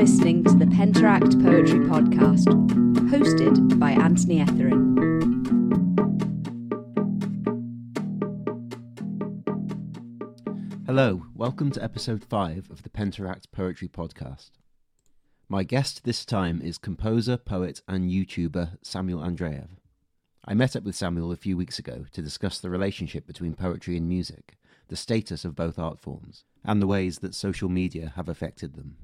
Listening to the Penteract Poetry Podcast, hosted by Anthony Etherin. Hello, welcome to episode 5 of the Penteract Poetry Podcast. My guest this time is composer, poet, and YouTuber Samuel Andreyev. I met up with Samuel a few weeks ago to discuss the relationship between poetry and music, the status of both art forms, and the ways that social media have affected them.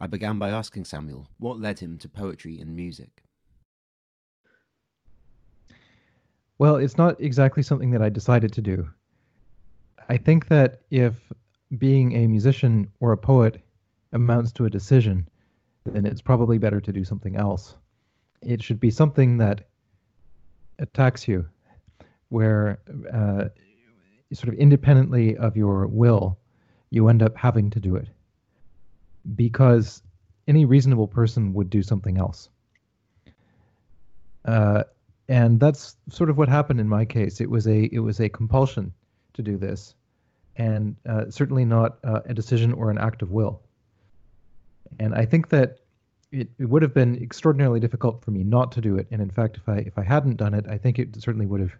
I began by asking Samuel what led him to poetry and music. Well, it's not exactly something that I decided to do. I think that if being a musician or a poet amounts to a decision, then it's probably better to do something else. It should be something that attacks you, where uh, sort of independently of your will, you end up having to do it because any reasonable person would do something else. Uh, and that's sort of what happened in my case. It was a it was a compulsion to do this, and uh, certainly not uh, a decision or an act of will. And I think that it, it would have been extraordinarily difficult for me not to do it. And in fact, if I if I hadn't done it, I think it certainly would have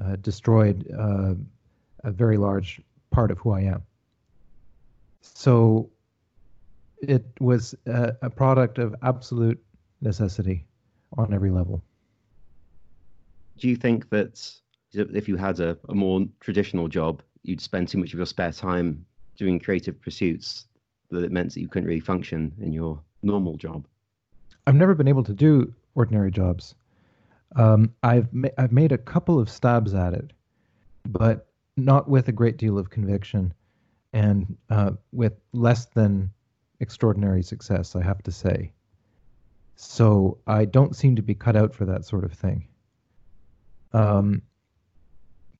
uh, destroyed uh, a very large part of who I am. So it was a, a product of absolute necessity on every level. Do you think that if you had a, a more traditional job, you'd spend too much of your spare time doing creative pursuits that it meant that you couldn't really function in your normal job? I've never been able to do ordinary jobs. Um, I've ma- I've made a couple of stabs at it, but not with a great deal of conviction, and uh, with less than extraordinary success, I have to say. So I don't seem to be cut out for that sort of thing. Um,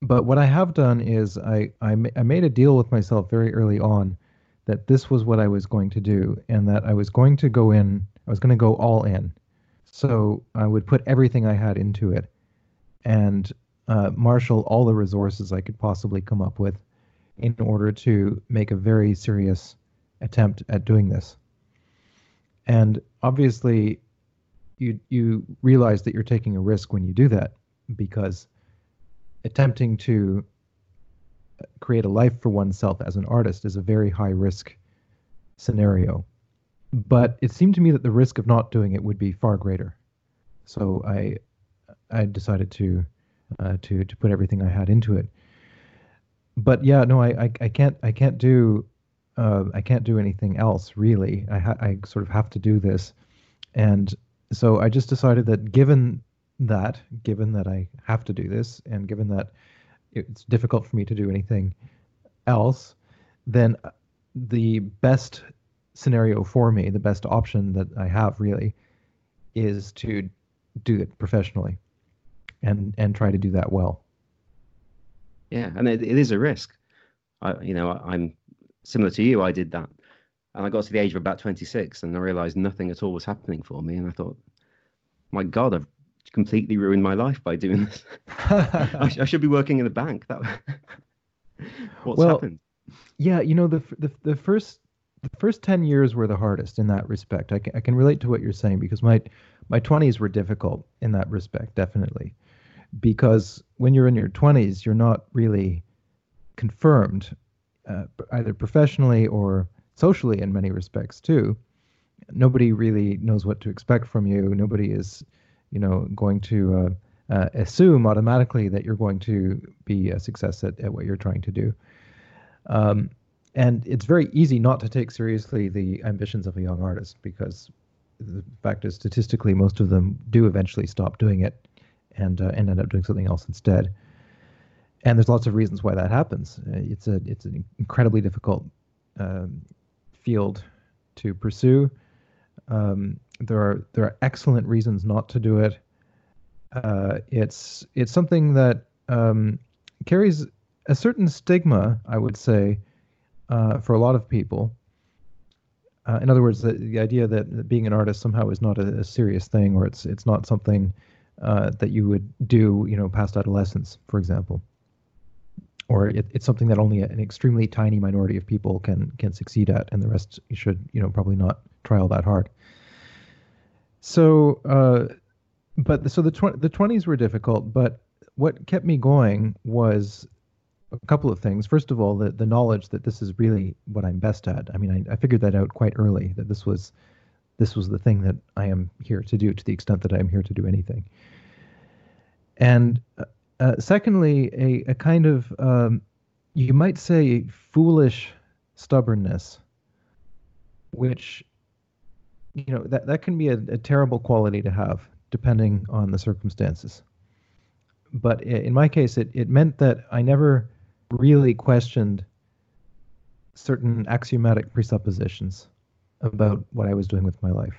but what I have done is I, I, I made a deal with myself very early on that this was what I was going to do and that I was going to go in, I was going to go all in. So I would put everything I had into it and uh, marshal all the resources I could possibly come up with in order to make a very serious attempt at doing this. And obviously, you you realize that you're taking a risk when you do that because attempting to create a life for oneself as an artist is a very high risk scenario. But it seemed to me that the risk of not doing it would be far greater. So I I decided to uh, to to put everything I had into it. But yeah, no, I I, I can't I can't do uh, I can't do anything else really. I ha- I sort of have to do this, and so I just decided that given that, given that I have to do this, and given that it's difficult for me to do anything else, then the best scenario for me, the best option that I have really, is to do it professionally, and and try to do that well. Yeah, and it, it is a risk. I, you know, I'm similar to you, I did that. And I got to the age of about 26 and I realized nothing at all was happening for me. And I thought, my God, I've completely ruined my life by doing this. I, sh- I, should be working in a bank. That What's well, happened? Yeah, you know, the, the, the first the first 10 years were the hardest in that respect. I can, I can relate to what you're saying because my my 20s were difficult in that respect, definitely. Because when you're in your 20s, you're not really confirmed uh, either professionally or socially in many respects too. Nobody really knows what to expect from you. Nobody is, you know, going to uh, uh, assume automatically that you're going to be a success at, at what you're trying to do. Um, and it's very easy not to take seriously the ambitions of a young artist because the fact is, statistically, most of them do eventually stop doing it and uh, and end up doing something else instead and there's lots of reasons why that happens. Uh, it's a it's an incredibly difficult um, field to pursue. Um, there are there are excellent reasons not to do it. Uh, it's it's something that um, carries a certain stigma, I would say, uh, for a lot of people. Uh, in other words, the, the idea that being an artist somehow is not a, a serious thing, or it's it's not something uh, that you would do, you know, past adolescence, for example. Or it, it's something that only an extremely tiny minority of people can can succeed at, and the rest should you know probably not try all that hard. So, uh, but so the tw- the twenties were difficult, but what kept me going was a couple of things. First of all, the the knowledge that this is really what I'm best at. I mean, I, I figured that out quite early that this was this was the thing that I am here to do to the extent that I am here to do anything. And uh, secondly, a, a kind of, um, you might say, foolish stubbornness, which, you know, that, that can be a, a terrible quality to have depending on the circumstances. But in my case, it, it meant that I never really questioned certain axiomatic presuppositions about what I was doing with my life.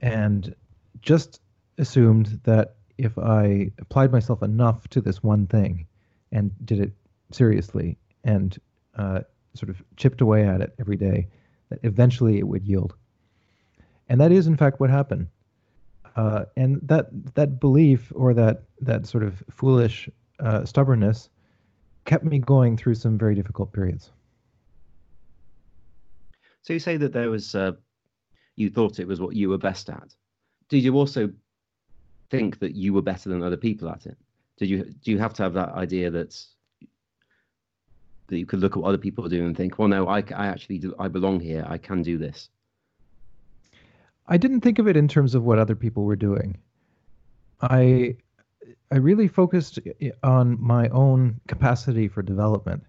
And just assumed that if I applied myself enough to this one thing and did it seriously and uh, sort of chipped away at it every day, that eventually it would yield. And that is, in fact, what happened. Uh, and that that belief or that that sort of foolish uh, stubbornness kept me going through some very difficult periods. So you say that there was, uh, you thought it was what you were best at. Did you also think that you were better than other people at it? Did you do you have to have that idea that that you could look at what other people are doing and think, well, no, I, I actually do, I belong here. I can do this. I didn't think of it in terms of what other people were doing. I I really focused on my own capacity for development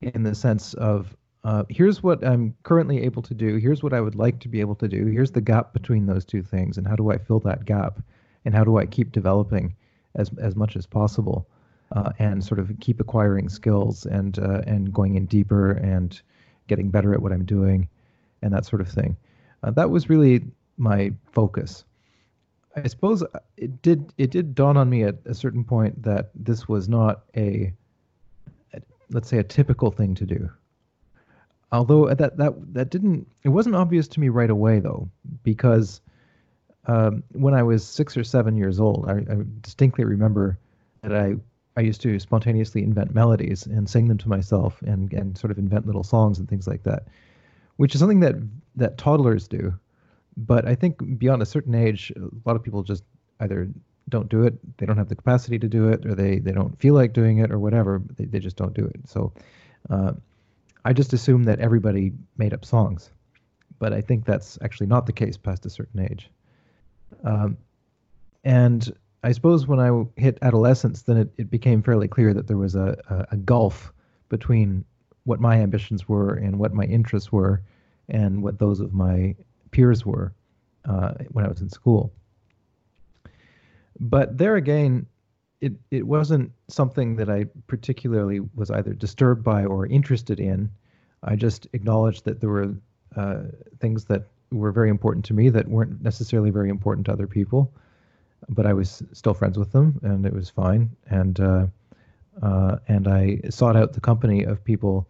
in the sense of uh, here's what I'm currently able to do. Here's what I would like to be able to do. Here's the gap between those two things, and how do I fill that gap? And how do I keep developing as as much as possible, uh, and sort of keep acquiring skills and uh, and going in deeper and getting better at what I'm doing, and that sort of thing. Uh, that was really my focus. I suppose it did it did dawn on me at a certain point that this was not a let's say a typical thing to do although that that that didn't it wasn't obvious to me right away though because um, when I was six or seven years old, I, I, distinctly remember that I I used to spontaneously invent melodies and sing them to myself and and sort of invent little songs and things like that, which is something that that toddlers do, but I think beyond a certain age, a lot of people just either don't do it, they don't have the capacity to do it, or they they don't feel like doing it, or whatever. They they just don't do it. So. Uh, I just assumed that everybody made up songs, but I think that's actually not the case past a certain age. Um, and I suppose when I hit adolescence, then it, it became fairly clear that there was a, a, a gulf between what my ambitions were and what my interests were and what those of my peers were uh, when I was in school. But there again, it it wasn't something that I particularly was either disturbed by or interested in. I just acknowledged that there were uh, things that were very important to me that weren't necessarily very important to other people, but I was still friends with them, and it was fine. And uh, uh, and I sought out the company of people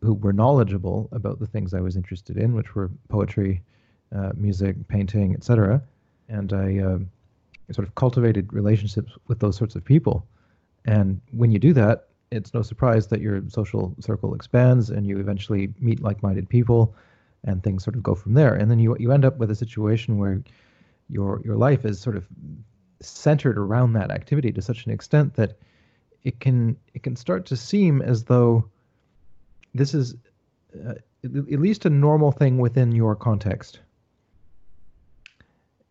who were knowledgeable about the things I was interested in, which were poetry, uh, music, painting, etc. And I um, sort of cultivated relationships with those sorts of people. And when you do that, it's no surprise that your social circle expands and you eventually meet like-minded people and things sort of go from there. And then you you end up with a situation where your your life is sort of centered around that activity to such an extent that it can it can start to seem as though this is uh, at least a normal thing within your context.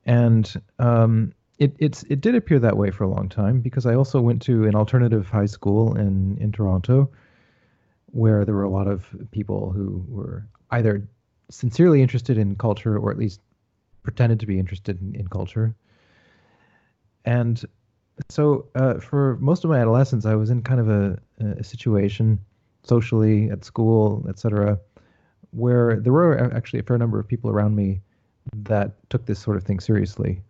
And um, it it's it did appear that way for a long time because I also went to an alternative high school in in Toronto where there were a lot of people who were either sincerely interested in culture or at least pretended to be interested in, in culture. And so uh, for most of my adolescence, I was in kind of a, a situation socially at school, etc., where there were actually a fair number of people around me that took this sort of thing seriously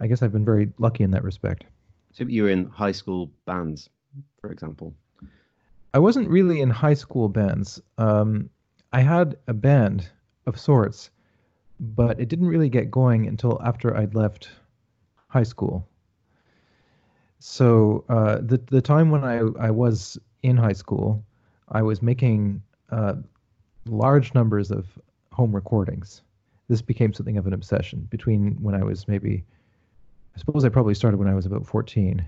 I guess I've been very lucky in that respect. So you were in high school bands, for example. I wasn't really in high school bands. Um, I had a band of sorts, but it didn't really get going until after I'd left high school. so uh, the the time when I I was in high school, I was making uh, large numbers of home recordings. This became something of an obsession between when I was maybe, I suppose I probably started when I was about 14,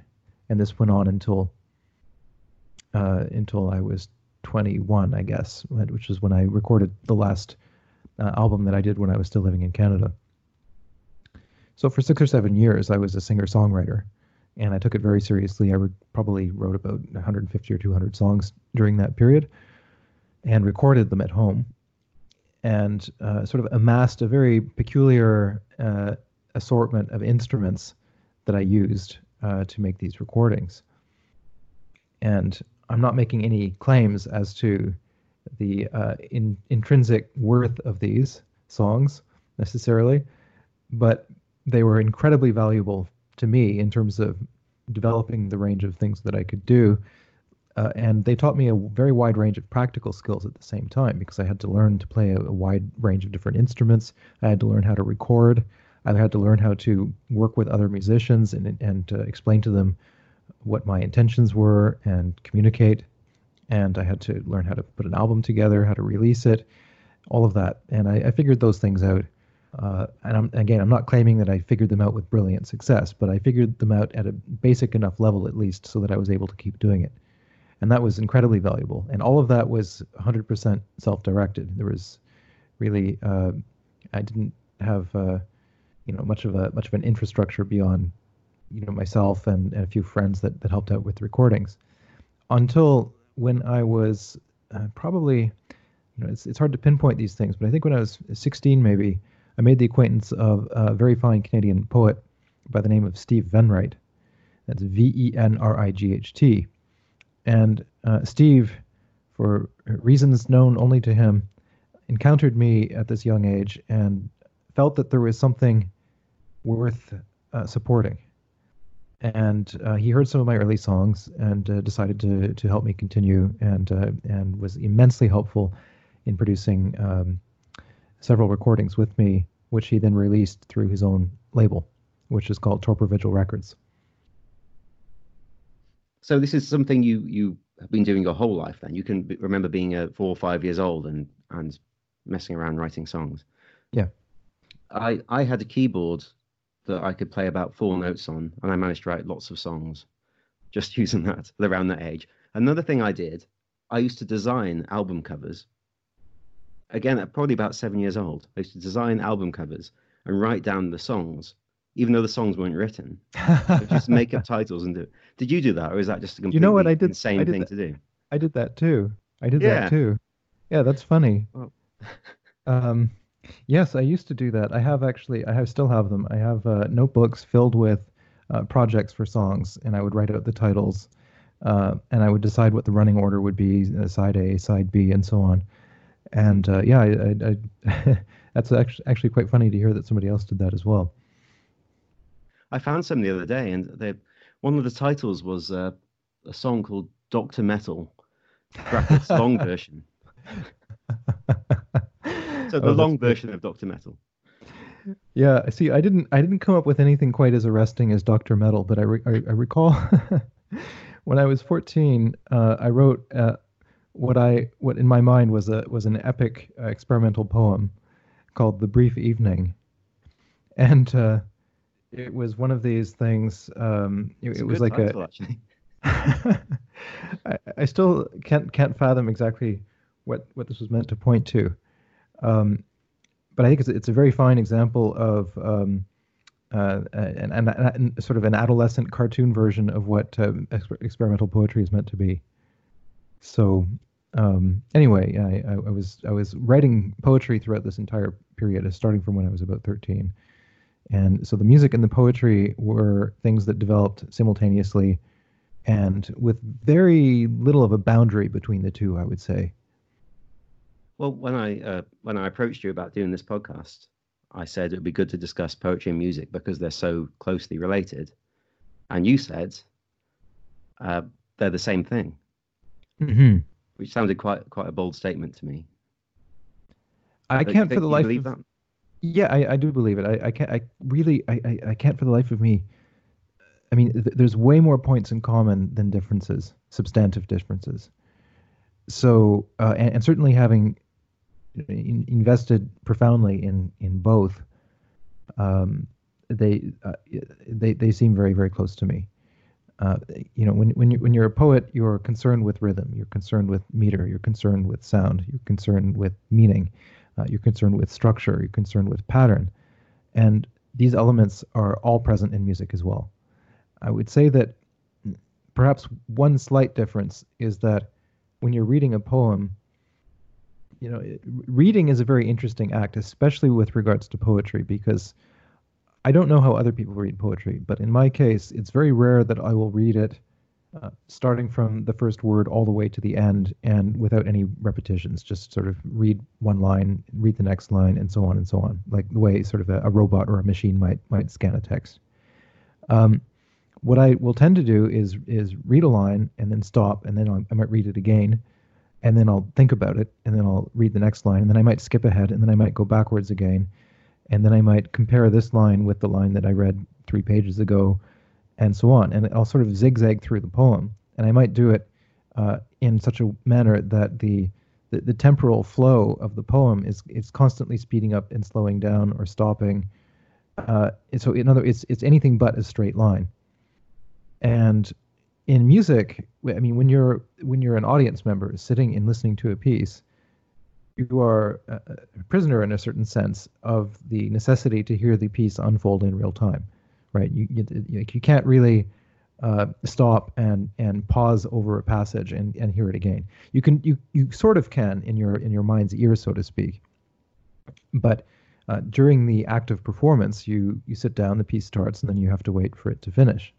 and this went on until uh, until I was 21, I guess, which is when I recorded the last uh, album that I did when I was still living in Canada. So for six or seven years, I was a singer songwriter, and I took it very seriously. I re- probably wrote about 150 or 200 songs during that period, and recorded them at home, and uh, sort of amassed a very peculiar uh, assortment of instruments that I used uh, to make these recordings. And I'm not making any claims as to the uh, in, intrinsic worth of these songs necessarily, but they were incredibly valuable to me in terms of developing the range of things that I could do. Uh, and they taught me a very wide range of practical skills at the same time because I had to learn to play a, a wide range of different instruments. I had to learn how to record. I had to learn how to work with other musicians and, and uh, explain to them what my intentions were and communicate. And I had to learn how to put an album together, how to release it, all of that. And I, I figured those things out. Uh, and I'm, again, I'm not claiming that I figured them out with brilliant success, but I figured them out at a basic enough level, at least, so that I was able to keep doing it. And that was incredibly valuable. And all of that was 100% self-directed. There was really, uh, I didn't have, uh, you know, much of a much of an infrastructure beyond, you know, myself and, and a few friends that that helped out with recordings. Until when I was uh, probably, you know, it's it's hard to pinpoint these things, but I think when I was 16, maybe I made the acquaintance of a very fine Canadian poet by the name of Steve Venright. That's V E N R I G H T. And uh, Steve, for reasons known only to him, encountered me at this young age and felt that there was something worth uh, supporting. And uh, he heard some of my early songs and uh, decided to to help me continue and uh, and was immensely helpful in producing um, several recordings with me, which he then released through his own label, which is called Torpor Vigil Records. So this is something you you have been doing your whole life. Then you can b- remember being uh, four or five years old and and messing around writing songs. Yeah. I I had a keyboard that I could play about four notes on, and I managed to write lots of songs just using that around that age. Another thing I did, I used to design album covers again at probably about seven years old. I used to design album covers and write down the songs, even though the songs weren't written. just make up titles and do it. Did you do that, or is that just a completely You know what I did? insane I did thing that- to do? I did that too. I did Yeah. that too. Yeah, that's funny. Well- um, yes, I used to do that. I have actually. I have still have them. I have uh, notebooks filled with uh, projects for songs, and I would write out the titles, uh, and I would decide what the running order would be: uh, side A, side B, and so on. And uh, yeah, I, I, I that's actually actually quite funny to hear that somebody else did that as well. I found some the other day, and they, one of the titles was uh, a song called Doctor Metal, brackets long version. So the Oh, long version of Doctor Metal. Yeah, see, I didn't I didn't come up with anything quite as arresting as Doctor Metal, but I re- I, I recall when I was 14, uh, I wrote uh, what I what in my mind was a was an epic uh, experimental poem called The Brief Evening, and uh, it was one of these things. Um, it, it was like a title, actually. I, I still can't can't fathom exactly what what this was meant to point to, um, but I think it's it's a very fine example of um, uh, an, an, an sort of an adolescent cartoon version of what exper- experimental poetry is meant to be. So um, anyway, I, I, was I was writing poetry throughout this entire period, uh, starting from when I was about thirteen, and so the music and the poetry were things that developed simultaneously and with very little of a boundary between the two, I would say. Well, when I uh, when I approached you about doing this podcast, I said it would be good to discuss poetry and music because they're so closely related, and you said uh, they're the same thing, Mm-hmm. which sounded quite quite a bold statement to me. I But can't for the life believe of that? yeah, I, I do believe it. I, I can't. I really, I, I, I can't for the life of me I mean, th- there's way more points in common than differences, substantive differences. So, uh, and, and, certainly having in, invested profoundly in in both, um, they uh, they they seem very very close to me. Uh, you know, when when you when you're a poet, you're concerned with rhythm, you're concerned with meter, you're concerned with sound, you're concerned with meaning, uh, you're concerned with structure, you're concerned with pattern, and these elements are all present in music as well. I would say that perhaps one slight difference is that when you're reading a poem, you know, reading is a very interesting act, especially with regards to poetry, because I don't know how other people read poetry, but in my case, it's very rare that I will read it uh, starting from the first word all the way to the end and without any repetitions, just sort of read one line, read the next line, and so on and so on, like the way sort of a, a robot or a machine might might scan a text. Um, what I will tend to do is is read a line and then stop, and then I'll, I might read it again, and then I'll think about it, and then I'll read the next line, and then I might skip ahead, and then I might go backwards again, and then I might compare this line with the line that I read three pages ago, and so on, and I'll sort of zigzag through the poem, and I might do it uh, in such a manner that the, the the temporal flow of the poem is is constantly speeding up and slowing down or stopping. Uh, so in other, it's it's anything but a straight line. And in music, I mean, when you're when you're an audience member sitting and listening to a piece, you are a prisoner in a certain sense of the necessity to hear the piece unfold in real time, right? You you, you can't really uh, stop and and pause over a passage and, and hear it again. You can you you sort of can in your in your mind's ear, so to speak, but uh, during the act of performance, you you sit down, the piece starts, and then you have to wait for it to finish.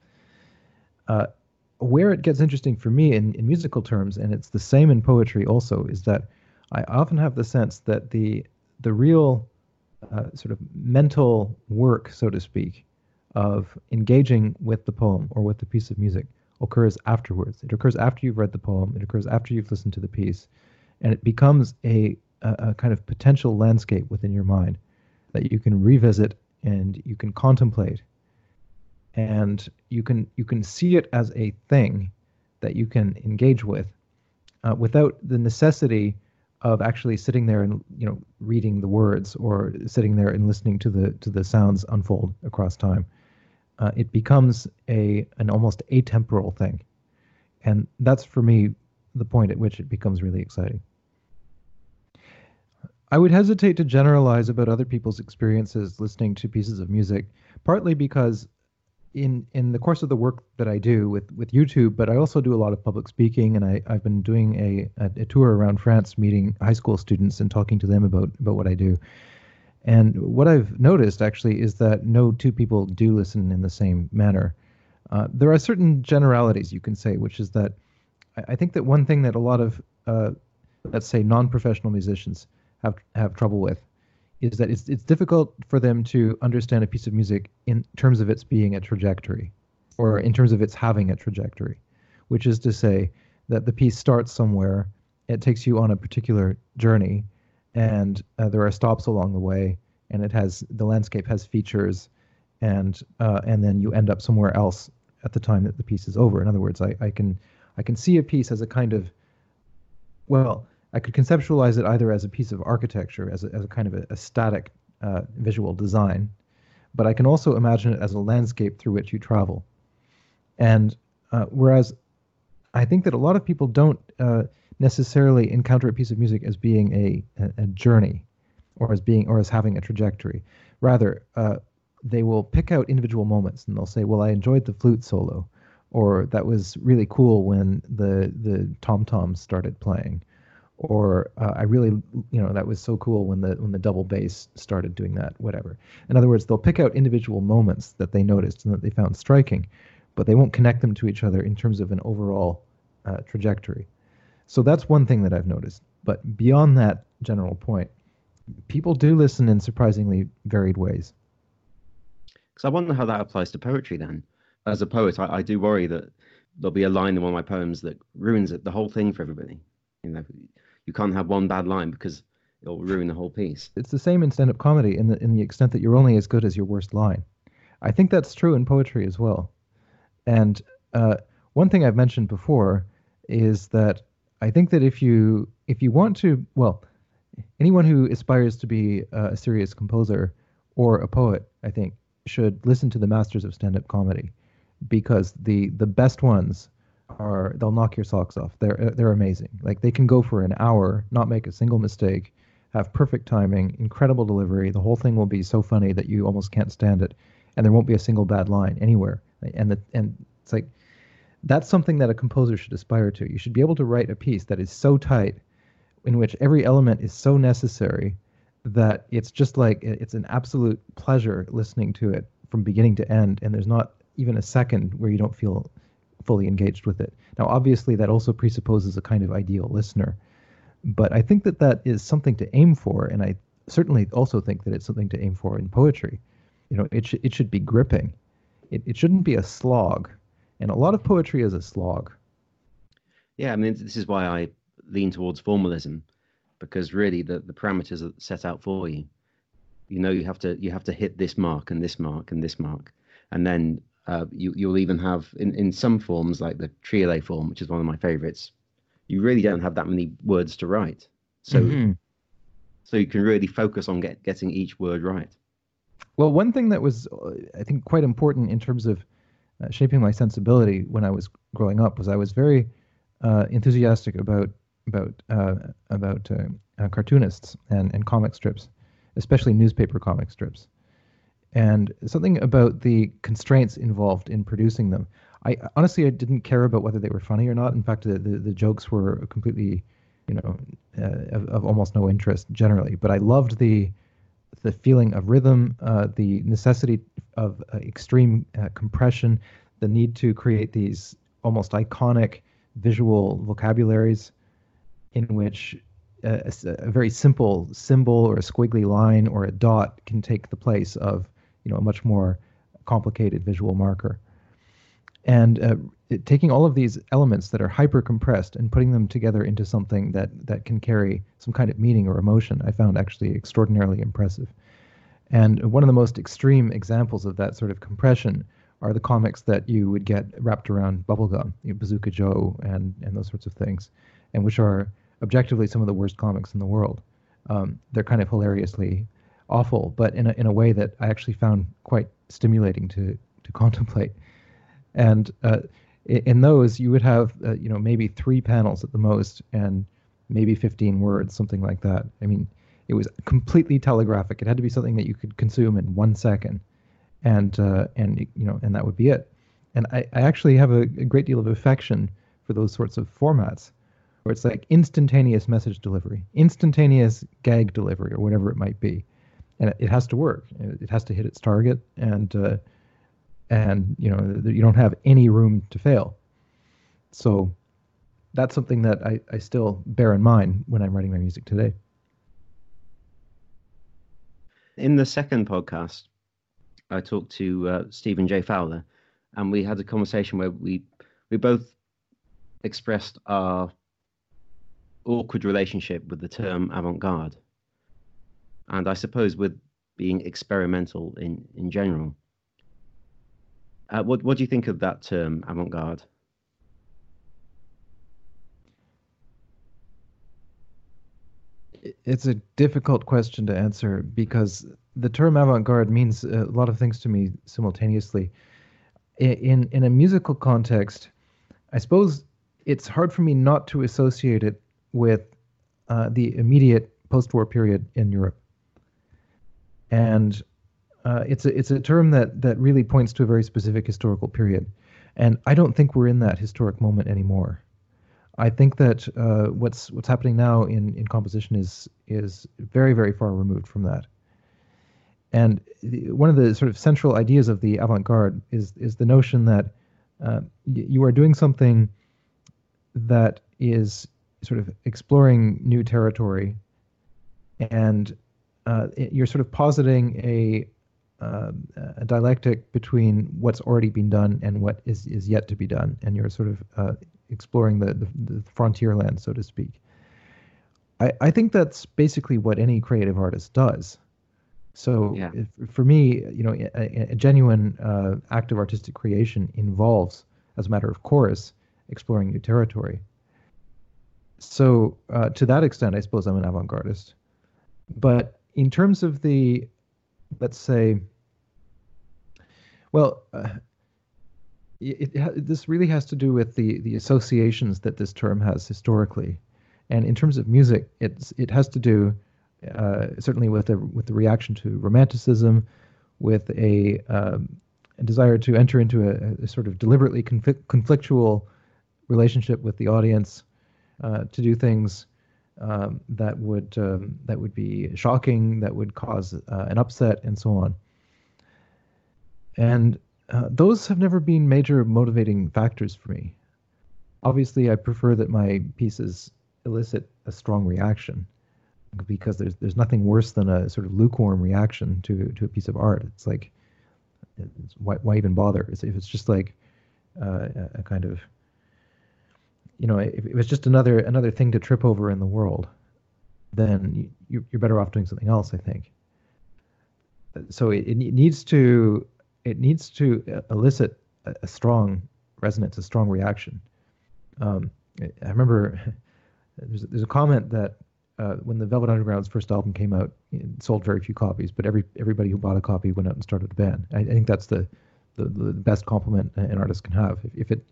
Uh, where it gets interesting for me in, in musical terms, and it's the same in poetry also, is that I often have the sense that the the real uh, sort of mental work, so to speak, of engaging with the poem or with the piece of music occurs afterwards. It occurs after you've read the poem. It occurs after you've listened to the piece, and it becomes a, a, a kind of potential landscape within your mind that you can revisit and you can contemplate and you can you can see it as a thing that you can engage with uh, without the necessity of actually sitting there and you know reading the words or sitting there and listening to the to the sounds unfold across time. Uh, it becomes a an almost atemporal thing, and that's for me the point at which it becomes really exciting. I would hesitate to generalize about other people's experiences listening to pieces of music, partly because in in the course of the work that I do with with YouTube, but I also do a lot of public speaking, and I I've been doing a a, a tour around France, meeting high school students and talking to them about about what I do. And what I've noticed actually is that no two people do listen in the same manner. Uh, there are certain generalities you can say, which is that I, I think that one thing that a lot of uh, let's say non-professional musicians have have trouble with is that it's it's difficult for them to understand a piece of music in terms of its being a trajectory, or in terms of its having a trajectory, which is to say that the piece starts somewhere, it takes you on a particular journey, and uh, there are stops along the way, and it has the landscape has features, and uh, and then you end up somewhere else at the time that the piece is over. In other words, I, I can I can see a piece as a kind of well I could conceptualize it either as a piece of architecture, as a, as a kind of a, a static uh, visual design, but I can also imagine it as a landscape through which you travel. And uh, whereas I think that a lot of people don't uh, necessarily encounter a piece of music as being a, a, a, journey or as being or as having a trajectory. Rather, uh, they will pick out individual moments and they'll say, "Well, I enjoyed the flute solo," or "That was really cool when the the tom toms started playing," or uh, I really, you know, that was so cool when the when the double bass started doing that, whatever. In other words, they'll pick out individual moments that they noticed and that they found striking, but they won't connect them to each other in terms of an overall uh, trajectory. So that's one thing that I've noticed. But beyond that general point, people do listen in surprisingly varied ways. Because I wonder how that applies to poetry then. As a poet, I, I do worry that there'll be a line in one of my poems that ruins it, the whole thing for everybody. You know, you can't have one bad line because it'll ruin the whole piece. It's the same in stand-up comedy in the in the extent that you're only as good as your worst line. I think that's true in poetry as well. And uh, one thing I've mentioned before is that I think that if you if you want to, well, anyone who aspires to be a serious composer or a poet, I think, should listen to the masters of stand-up comedy because the the best ones are they'll knock your socks off. They're uh, they're amazing. Like they can go for an hour, not make a single mistake, have perfect timing, incredible delivery. The whole thing will be so funny that you almost can't stand it, and there won't be a single bad line anywhere. And the and it's like that's something that a composer should aspire to. You should be able to write a piece that is so tight, in which every element is so necessary that it's just like it's an absolute pleasure listening to it from beginning to end, and there's not even a second where you don't feel fully engaged with it. Now, obviously, that also presupposes a kind of ideal listener, but I think that that is something to aim for, and I certainly also think that it's something to aim for in poetry. You know, it sh- it should be gripping. It it shouldn't be a slog, and a lot of poetry is a slog. Yeah, I mean, this is why I lean towards formalism, because really the the parameters are set out for you. You know, you have to you have to hit this mark and this mark and this mark, and then uh, you, you'll even have in, in some forms like the triolet form, which is one of my favorites. You really don't have that many words to write, so mm-hmm. so you can really focus on get, getting each word right. Well, one thing that was I think quite important in terms of uh, shaping my sensibility when I was growing up was I was very uh, enthusiastic about about uh, about uh, uh, cartoonists and, and comic strips, especially newspaper comic strips and something about the constraints involved in producing them. I honestly I didn't care about whether they were funny or not. In fact, the the, the jokes were completely, you know, uh, of, of, almost no interest generally. But I loved the the feeling of rhythm, uh, the necessity of uh, extreme uh, compression, the need to create these almost iconic visual vocabularies in which uh, a, a, very simple symbol or a squiggly line or a dot can take the place of you know a much more complicated visual marker. And uh, it, taking all of these elements that are hyper compressed and putting them together into something that that can carry some kind of meaning or emotion, I found actually extraordinarily impressive. And one of the most extreme examples of that sort of compression are the comics that you would get wrapped around bubblegum, you know, Bazooka Joe and and those sorts of things, and which are objectively some of the worst comics in the world. Um, they're kind of hilariously awful, but in a, in a way that I actually found quite stimulating to to contemplate. And uh, in those, you would have uh, you know maybe three panels at the most, and maybe 15 words, something like that. I mean, it was completely telegraphic. It had to be something that you could consume in one second, and uh, and you know, and that would be it. And I, I actually have a, a great deal of affection for those sorts of formats, where it's like instantaneous message delivery, instantaneous gag delivery, or whatever it might be and it has to work. It has to hit its target, and uh, and you know you don't have any room to fail. So that's something that I, I still bear in mind when I'm writing my music today. In the second podcast, I talked to uh, Stephen J. Fowler, and we had a conversation where we we both expressed our awkward relationship with the term avant-garde and I suppose with being experimental in in general. Uh, what what do you think of that term, avant-garde? It's a difficult question to answer because the term avant-garde means a lot of things to me simultaneously. In in a musical context, I suppose it's hard for me not to associate it with uh, the immediate post-war period in Europe and uh, it's a it's a term that that really points to a very specific historical period, and I don't think we're in that historic moment anymore. I think that uh, what's what's happening now in, in composition is is very very far removed from that. And the, one of the sort of central ideas of the avant-garde is is the notion that uh, you are doing something that is sort of exploring new territory and uh, you're sort of positing a, uh, a dialectic between what's already been done and what is, is yet to be done, and you're sort of uh, exploring the, the, the, frontier land, so to speak. I, I think that's basically what any creative artist does. So Yeah. if, for me, you know, a, a genuine uh, act of artistic creation involves, as a matter of course, exploring new territory. So uh, to that extent, I suppose I'm an avant-gardist. But in terms of the, let's say, well, uh, it, it, this really has to do with the the associations that this term has historically, and in terms of music, it's it has to do uh, certainly with the with the reaction to romanticism, with a, um, a desire to enter into a, a sort of deliberately conflict, conflictual relationship with the audience, uh, to do things um, that would um, that would be shocking, that would cause uh, an upset, and so on. And uh, those have never been major motivating factors for me. Obviously, I prefer that my pieces elicit a strong reaction because there's there's nothing worse than a sort of lukewarm reaction to to a piece of art. It's like it's, why why even bother? If it's just like uh, a kind of you know if it was just another another thing to trip over in the world, then you, you're better off doing something else. I think. So it, it needs to it needs to elicit a, a strong resonance, a strong reaction. Um, I remember there's there's a comment that uh, when the Velvet Underground's first album came out, it sold very few copies, but every everybody who bought a copy went out and started a band. I, I think that's the, the the best compliment an artist can have. If, if it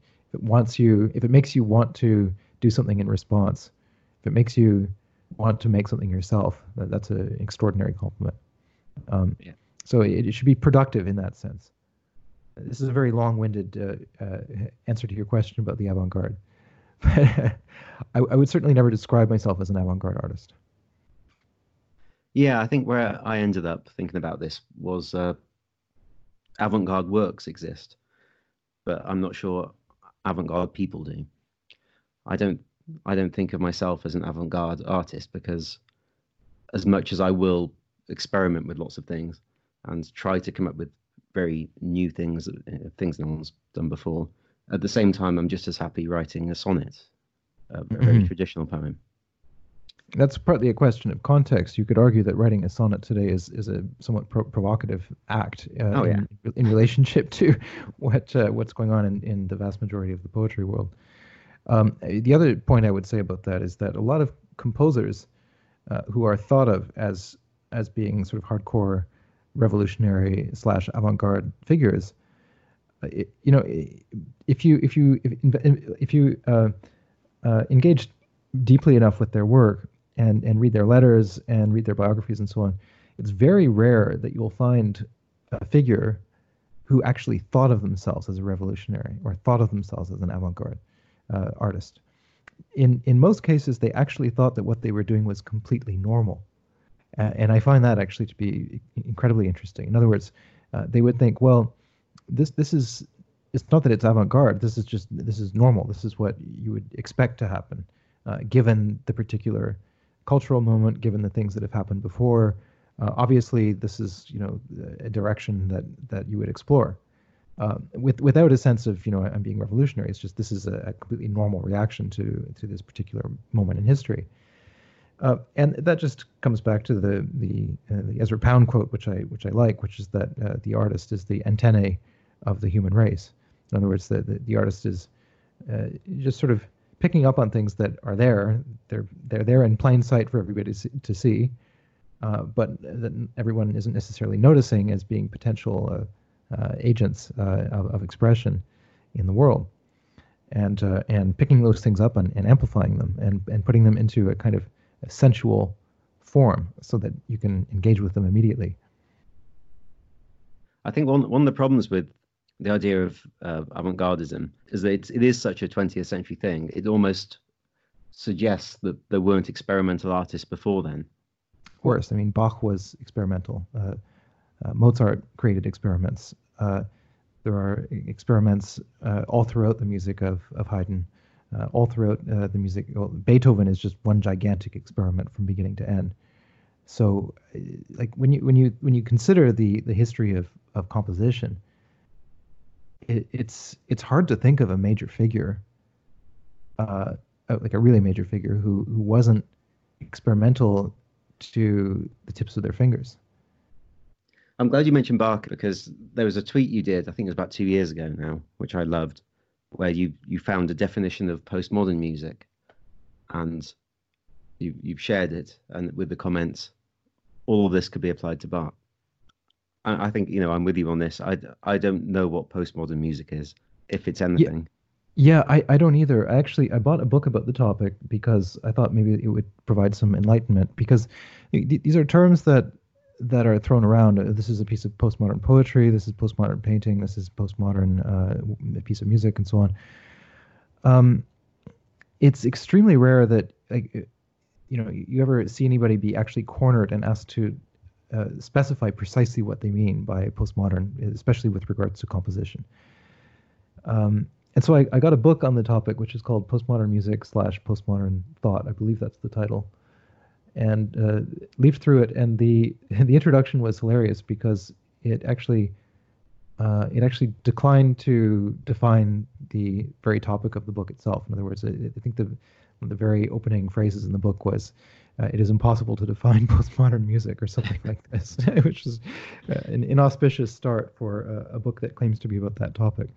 wants you, if it makes you want to do something in response, if it makes you want to make something yourself, that, that's an extraordinary compliment. Um, Yeah. So it, it should be productive in that sense. This is a very long-winded uh, uh, answer to your question about the avant-garde. I, I would certainly never describe myself as an avant-garde artist. Yeah, I think where I ended up thinking about this was uh, avant-garde works exist, but I'm not sure avant-garde people do. I don't. I don't think of myself as an avant-garde artist because, as much as I will experiment with lots of things and try to come up with very new things, things no one's done before, at the same time, I'm just as happy writing a sonnet, a very Mhm. traditional poem. That's partly a question of context. You could argue that writing a sonnet today is, is a somewhat pro- provocative act uh, Oh, yeah. in, in relationship to what uh, what's going on in, in the vast majority of the poetry world. Um, the other point I would say about that is that a lot of composers uh, who are thought of as as being sort of hardcore revolutionary slash avant-garde figures, uh, it, you know, if you if you if, if you uh, uh, engage deeply enough with their work and and read their letters and read their biographies and so on, it's very rare that you'll find a figure who actually thought of themselves as a revolutionary or thought of themselves as an avant-garde uh, artist. In in most cases, they actually thought that what they were doing was completely normal, uh, and I find that actually to be incredibly interesting. In other words, uh, they would think, well, this this is it's not that it's avant-garde. This is just this is normal. This is what you would expect to happen, uh, given the particular cultural moment, given the things that have happened before. Uh, obviously, this is you know a direction that that you would explore, uh, with without a sense of you know I'm being revolutionary. It's just this is a, a completely normal reaction to to this particular moment in history. Uh, and that just comes back to the the, uh, the Ezra Pound quote, which I which I like, which is that uh, the artist is the antennae of the human race. In other words, the the, the artist is uh, just sort of picking up on things that are there. They're they're there in plain sight for everybody to see, uh, but that everyone isn't necessarily noticing as being potential uh, uh, agents uh, of, of expression in the world. And uh, and picking those things up and, and amplifying them and, and putting them into a kind of a sensual form so that you can engage with them immediately. I think one one of the problems with the idea of uh, avant-gardism is that it's, it is such a 20th century thing. It almost suggests that there weren't experimental artists before then. Of course, I mean Bach was experimental. Uh, uh, Mozart created experiments. Uh, there are experiments uh, all throughout the music of of Haydn, uh, all throughout the music. Well, Beethoven is just one gigantic experiment from beginning to end. So, like when you when you when you consider the the history of of composition, it, it's it's hard to think of a major figure, uh, uh, like a really major figure who who wasn't experimental to the tips of their fingers. I'm glad you mentioned Bach because there was a tweet you did, I think it was about two years ago now, which I loved, where you, you found a definition of postmodern music and you, you've shared it and with the comments, all of this could be applied to Bach. I, I think, you know, I'm with you on this. I, I don't know what postmodern music is, if it's anything. Yeah, yeah I, I don't either. I actually I bought a book about the topic because I thought maybe it would provide some enlightenment because these are terms that that are thrown around. Uh, this is a piece of postmodern poetry. This is postmodern painting. This is postmodern uh, piece of music, and so on. Um, it's extremely rare that like, uh, you know you ever see anybody be actually cornered and asked to uh, specify precisely what they mean by postmodern, especially with regards to composition. Um, and so I, I, got a book on the topic, which is called Postmodern Music slash Postmodern Thought. I believe that's the title. And uh, leafed through it, and the the introduction was hilarious because it actually uh, it actually declined to define the very topic of the book itself. In other words, I, I think the the very opening phrases in the book was, uh, "It is impossible to define postmodern music" or something like this, which is uh, an inauspicious start for a, a book that claims to be about that topic.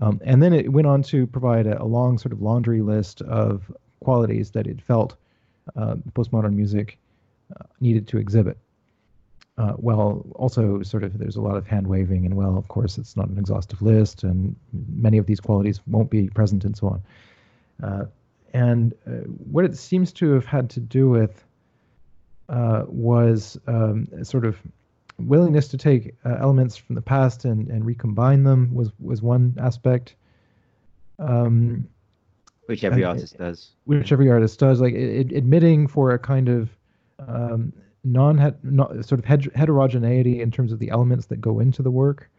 Um, and then it went on to provide a, a, long sort of laundry list of qualities that it felt uh, postmodern music uh, needed to exhibit. Uh, well, also sort of there's a lot of hand waving, and well, of course, it's not an exhaustive list, and many of these qualities won't be present, and so on. And uh, what it seems to have had to do with uh, was um, sort of willingness to take uh, elements from the past and, and recombine them was was one aspect. Um, which every artist does. Which every artist does, like it, admitting for a kind of um, non sort of heterogeneity in terms of the elements that go into the work.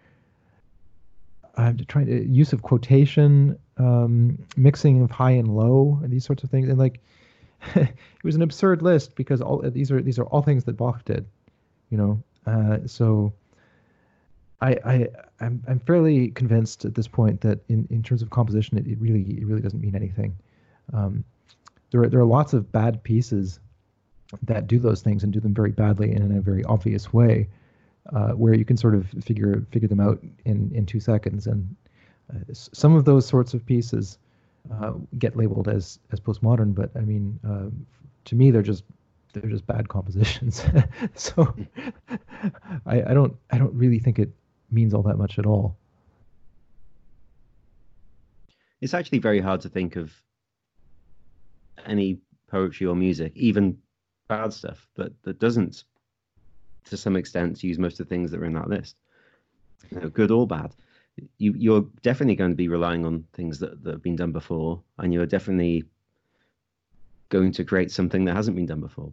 I'm trying to use of quotation, um, mixing of high and low, and these sorts of things, and like it was an absurd list because all these are these are all things that Bach did, you know. Uh, so I, I I'm I'm fairly convinced at this point that in, in terms of composition, it, it really it really doesn't mean anything. Um, there are there are lots of bad pieces that do those things and do them very badly and in a very obvious way, uh, where you can sort of figure figure them out in in two seconds. And uh, some of those sorts of pieces uh, get labeled as as postmodern, but I mean, uh, to me, they're just they're just bad compositions. so I, I don't I don't really think it means all that much at all. It's actually very hard to think of any poetry or music, even bad stuff, that, that doesn't, to some extent, use most of the things that are in that list, you know, good or bad. You, you're definitely going to be relying on things that, that have been done before, and you're definitely going to create something that hasn't been done before.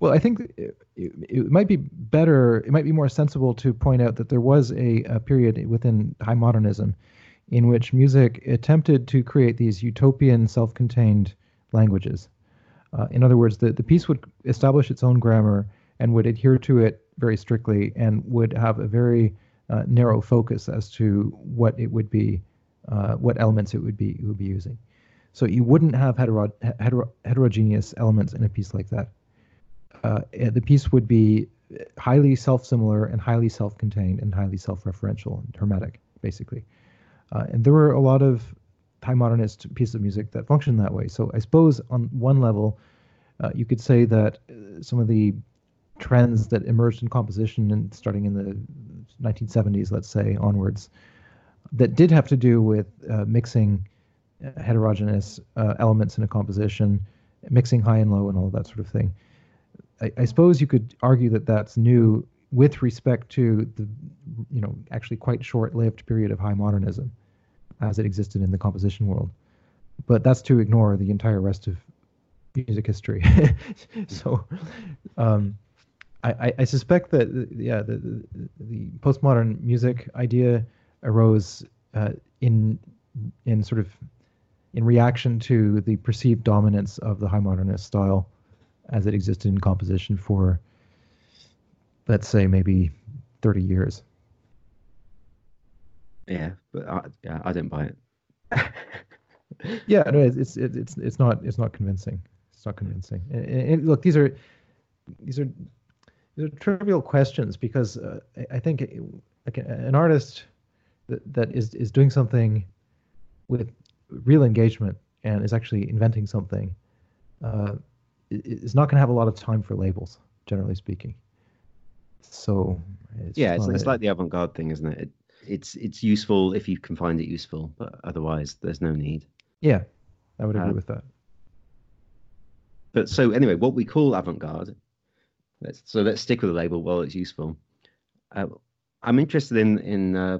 Well, I think it, it, might be better, it might be more sensible to point out that there was a, a period within high modernism in which music attempted to create these utopian self contained languages. Uh, in other words, the, the piece would establish its own grammar and would adhere to it very strictly and would have a very uh, narrow focus as to what it would be, uh, what elements it would be it would be using. So you wouldn't have hetero, hetero, heterogeneous elements in a piece like that uh, the piece would be highly self-similar and highly self-contained and highly self-referential and hermetic, basically. Uh, and there were a lot of high modernist pieces of music that functioned that way. So I suppose on one level, uh, you could say that uh, some of the trends that emerged in composition and starting in the 1970s, let's say onwards, that did have to do with uh, mixing uh, heterogeneous elements in a composition, mixing high and low, and all that sort of thing. I, I suppose you could argue that that's new with respect to the, you know, actually quite short-lived period of high modernism as it existed in the composition world. But that's to ignore the entire rest of music history. so, um, I, I, suspect that yeah, the, the, the postmodern music idea arose uh, in in sort of in reaction to the perceived dominance of the high modernist style as it existed in composition for, let's say, maybe 30 years. Yeah, but I, yeah, I didn't buy it. yeah, no, it's, it's it's it's not it's not convincing. It's not convincing. And, and look, these are these are they're trivial questions because uh, I think it, like an artist that, that is is doing something with real engagement and is actually inventing something uh, is not going to have a lot of time for labels, generally speaking. So it's yeah, it's, it's like the avant-garde thing, isn't it? it? It's it's useful if you can find it useful, but otherwise, there's no need. Yeah, I would agree uh, with that. But so anyway, what we call avant-garde. Let's, so let's stick with the label while it's useful. Uh, I'm interested in in uh,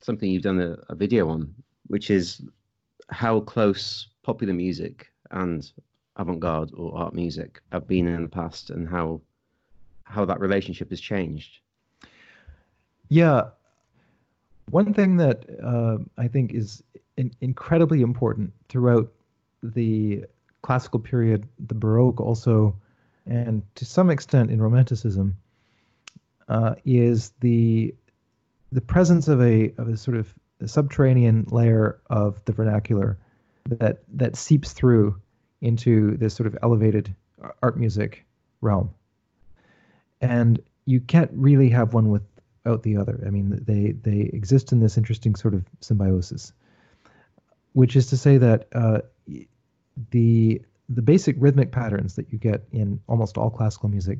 something you've done a, a video on, which is how close popular music and avant-garde or art music have been in the past, and how how that relationship has changed. Yeah, one thing that uh, I think is in- incredibly important throughout the classical period, the Baroque also, and to some extent in Romanticism, uh, is the the presence of a of a sort of a subterranean layer of the vernacular that that seeps through into this sort of elevated art music realm. And you can't really have one without the other. I mean, they they exist in this interesting sort of symbiosis, which is to say that uh, the the basic rhythmic patterns that you get in almost all classical music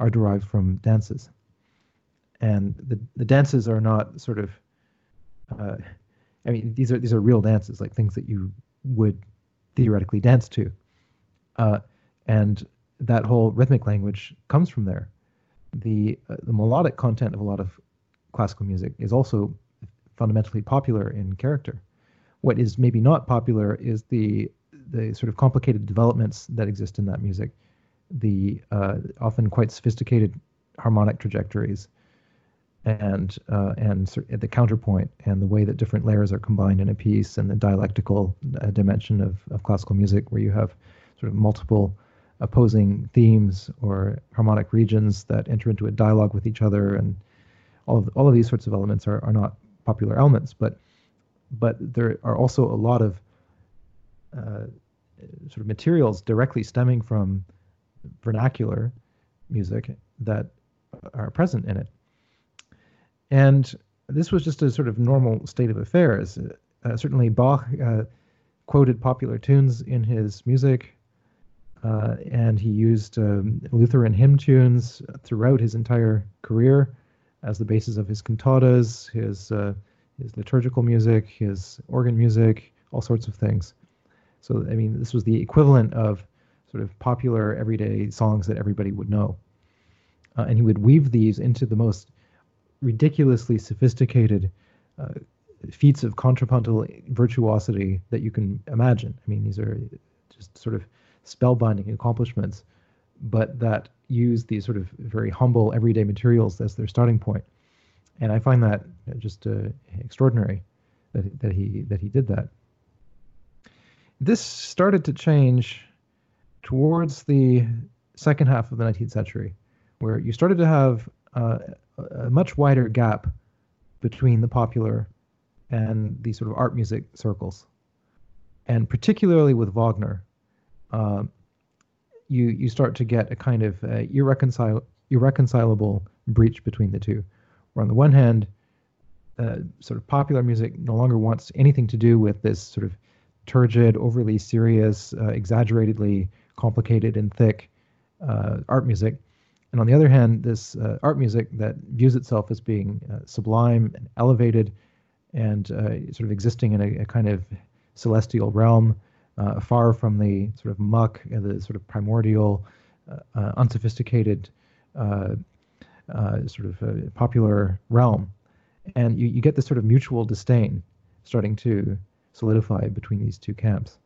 are derived from dances, and the the dances are not sort of. Uh, I mean, these are these are real dances, like things that you would theoretically dance to. Uh, and that whole rhythmic language comes from there. The, uh, the melodic content of a lot of classical music is also fundamentally popular in character. What is maybe not popular is the the sort of complicated developments that exist in that music, the uh, often quite sophisticated harmonic trajectories, and uh, and the counterpoint and the way that different layers are combined in a piece and the dialectical uh, dimension of, of classical music where you have sort of multiple opposing themes or harmonic regions that enter into a dialogue with each other and all of all of these sorts of elements are, are not popular elements but but there are also a lot of uh, sort of materials directly stemming from vernacular music that are present in it and this was just a sort of normal state of affairs. Uh, certainly, Bach uh, quoted popular tunes in his music, uh, and he used um, Lutheran hymn tunes throughout his entire career as the basis of his cantatas, his uh, his liturgical music, his organ music, all sorts of things. So, I mean, this was the equivalent of sort of popular everyday songs that everybody would know. Uh, and he would weave these into the most ridiculously sophisticated uh, feats of contrapuntal virtuosity that you can imagine. I mean, these are just sort of spellbinding accomplishments, but that use these sort of very humble everyday materials as their starting point. And I find that just uh, extraordinary that that he that he did that. This started to change towards the second half of the 19th century, where you started to have uh, a much wider gap between the popular and the sort of art music circles, and particularly with Wagner, uh, you you start to get a kind of uh, irreconcil- irreconcilable breach between the two. Where on the one hand, uh, sort of popular music no longer wants anything to do with this sort of turgid, overly serious, uh, exaggeratedly complicated and thick uh, art music, and on the other hand, this uh, art music that views itself as being uh, sublime and elevated and uh, sort of existing in a, a, kind of celestial realm, uh, far from the sort of muck and the sort of primordial, unsophisticated, sort of popular realm. And you, you get this sort of mutual disdain starting to solidify between these two camps.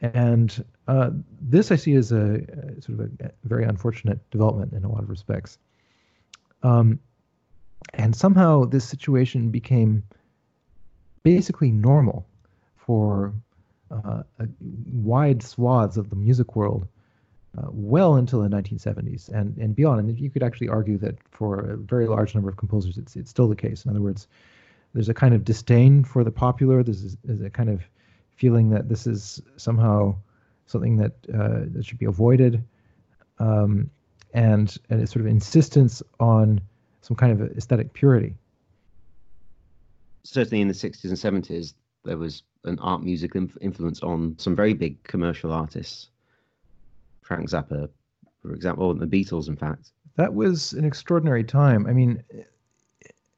And uh, this I see as a, a sort of a, very unfortunate development in a lot of respects. Um, and somehow this situation became basically normal for uh, wide swaths of the music world uh, well until the 1970s and, and beyond. And you could actually argue that for a very large number of composers, it's, it's still the case. In other words, there's a kind of disdain for the popular. There's, there's a kind of feeling that this is somehow something that uh, that should be avoided, um, and, and a sort of insistence on some kind of aesthetic purity. Certainly in the 60s and 70s, there was an art music inf- influence on some very big commercial artists. Frank Zappa, for example, and the Beatles, in fact. That was an extraordinary time. I mean,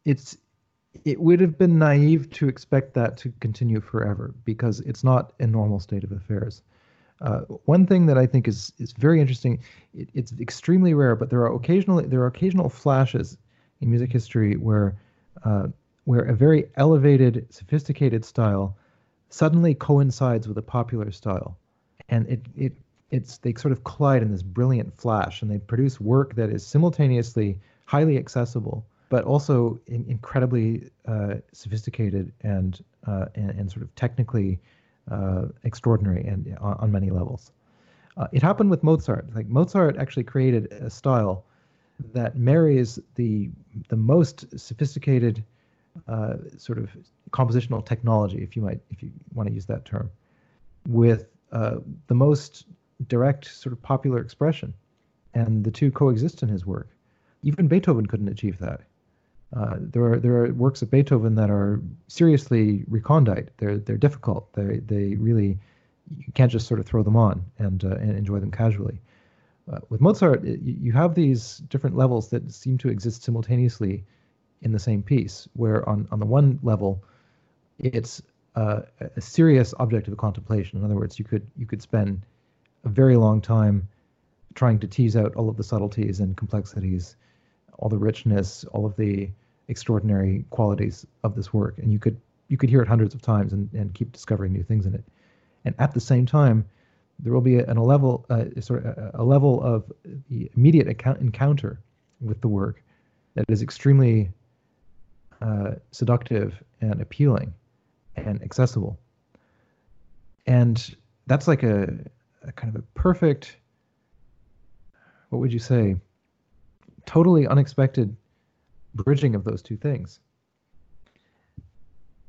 it's it would have been naive to expect that to continue forever because it's not a normal state of affairs. Uh, one thing that I think is is very interesting, it, it's extremely rare, but there are occasionally there are occasional flashes in music history where uh, where a very elevated, sophisticated style suddenly coincides with a popular style, and it it it's they sort of collide in this brilliant flash, and they produce work that is simultaneously highly accessible but also in, incredibly uh, sophisticated and, uh, and, and sort of technically uh, extraordinary and on, on, many levels. Uh, it happened with Mozart. Like Mozart actually created a style that marries the the most sophisticated uh, sort of compositional technology, if you might, if you want to use that term, with uh, the most direct sort of popular expression, and the two coexist in his work. Even Beethoven couldn't achieve that. Uh, there are there are works of Beethoven that are seriously recondite. They're they're difficult. They they really you can't just sort of throw them on and uh, and enjoy them casually. Uh, with Mozart, it, you have these different levels that seem to exist simultaneously in the same piece. Where on on the one level, it's a serious object of contemplation. In other words, you could you could spend a very long time trying to tease out all of the subtleties and complexities all the richness, all of the extraordinary qualities of this work, and you could you could hear it hundreds of times and, and keep discovering new things in it. And at the same time, there will be a, a level uh, sort of a, a, level of the immediate account, encounter with the work that is extremely uh, seductive and appealing and accessible. And that's like a, a kind of a perfect what would you say totally unexpected bridging of those two things.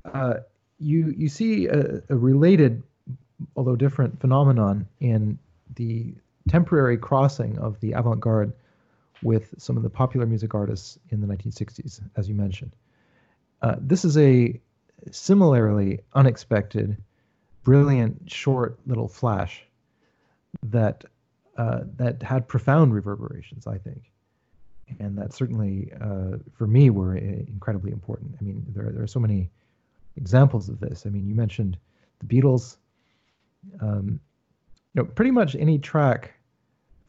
Uh, you you see a, a, related, although different, phenomenon in the temporary crossing of the avant-garde with some of the popular music artists in the 1960s, as you mentioned. Uh, this is a similarly unexpected, brilliant, short little flash that uh, that had profound reverberations, I think and that certainly uh, for me were uh, incredibly important. I mean, there there are so many examples of this. I mean, you mentioned the Beatles. Um, you know, pretty much any track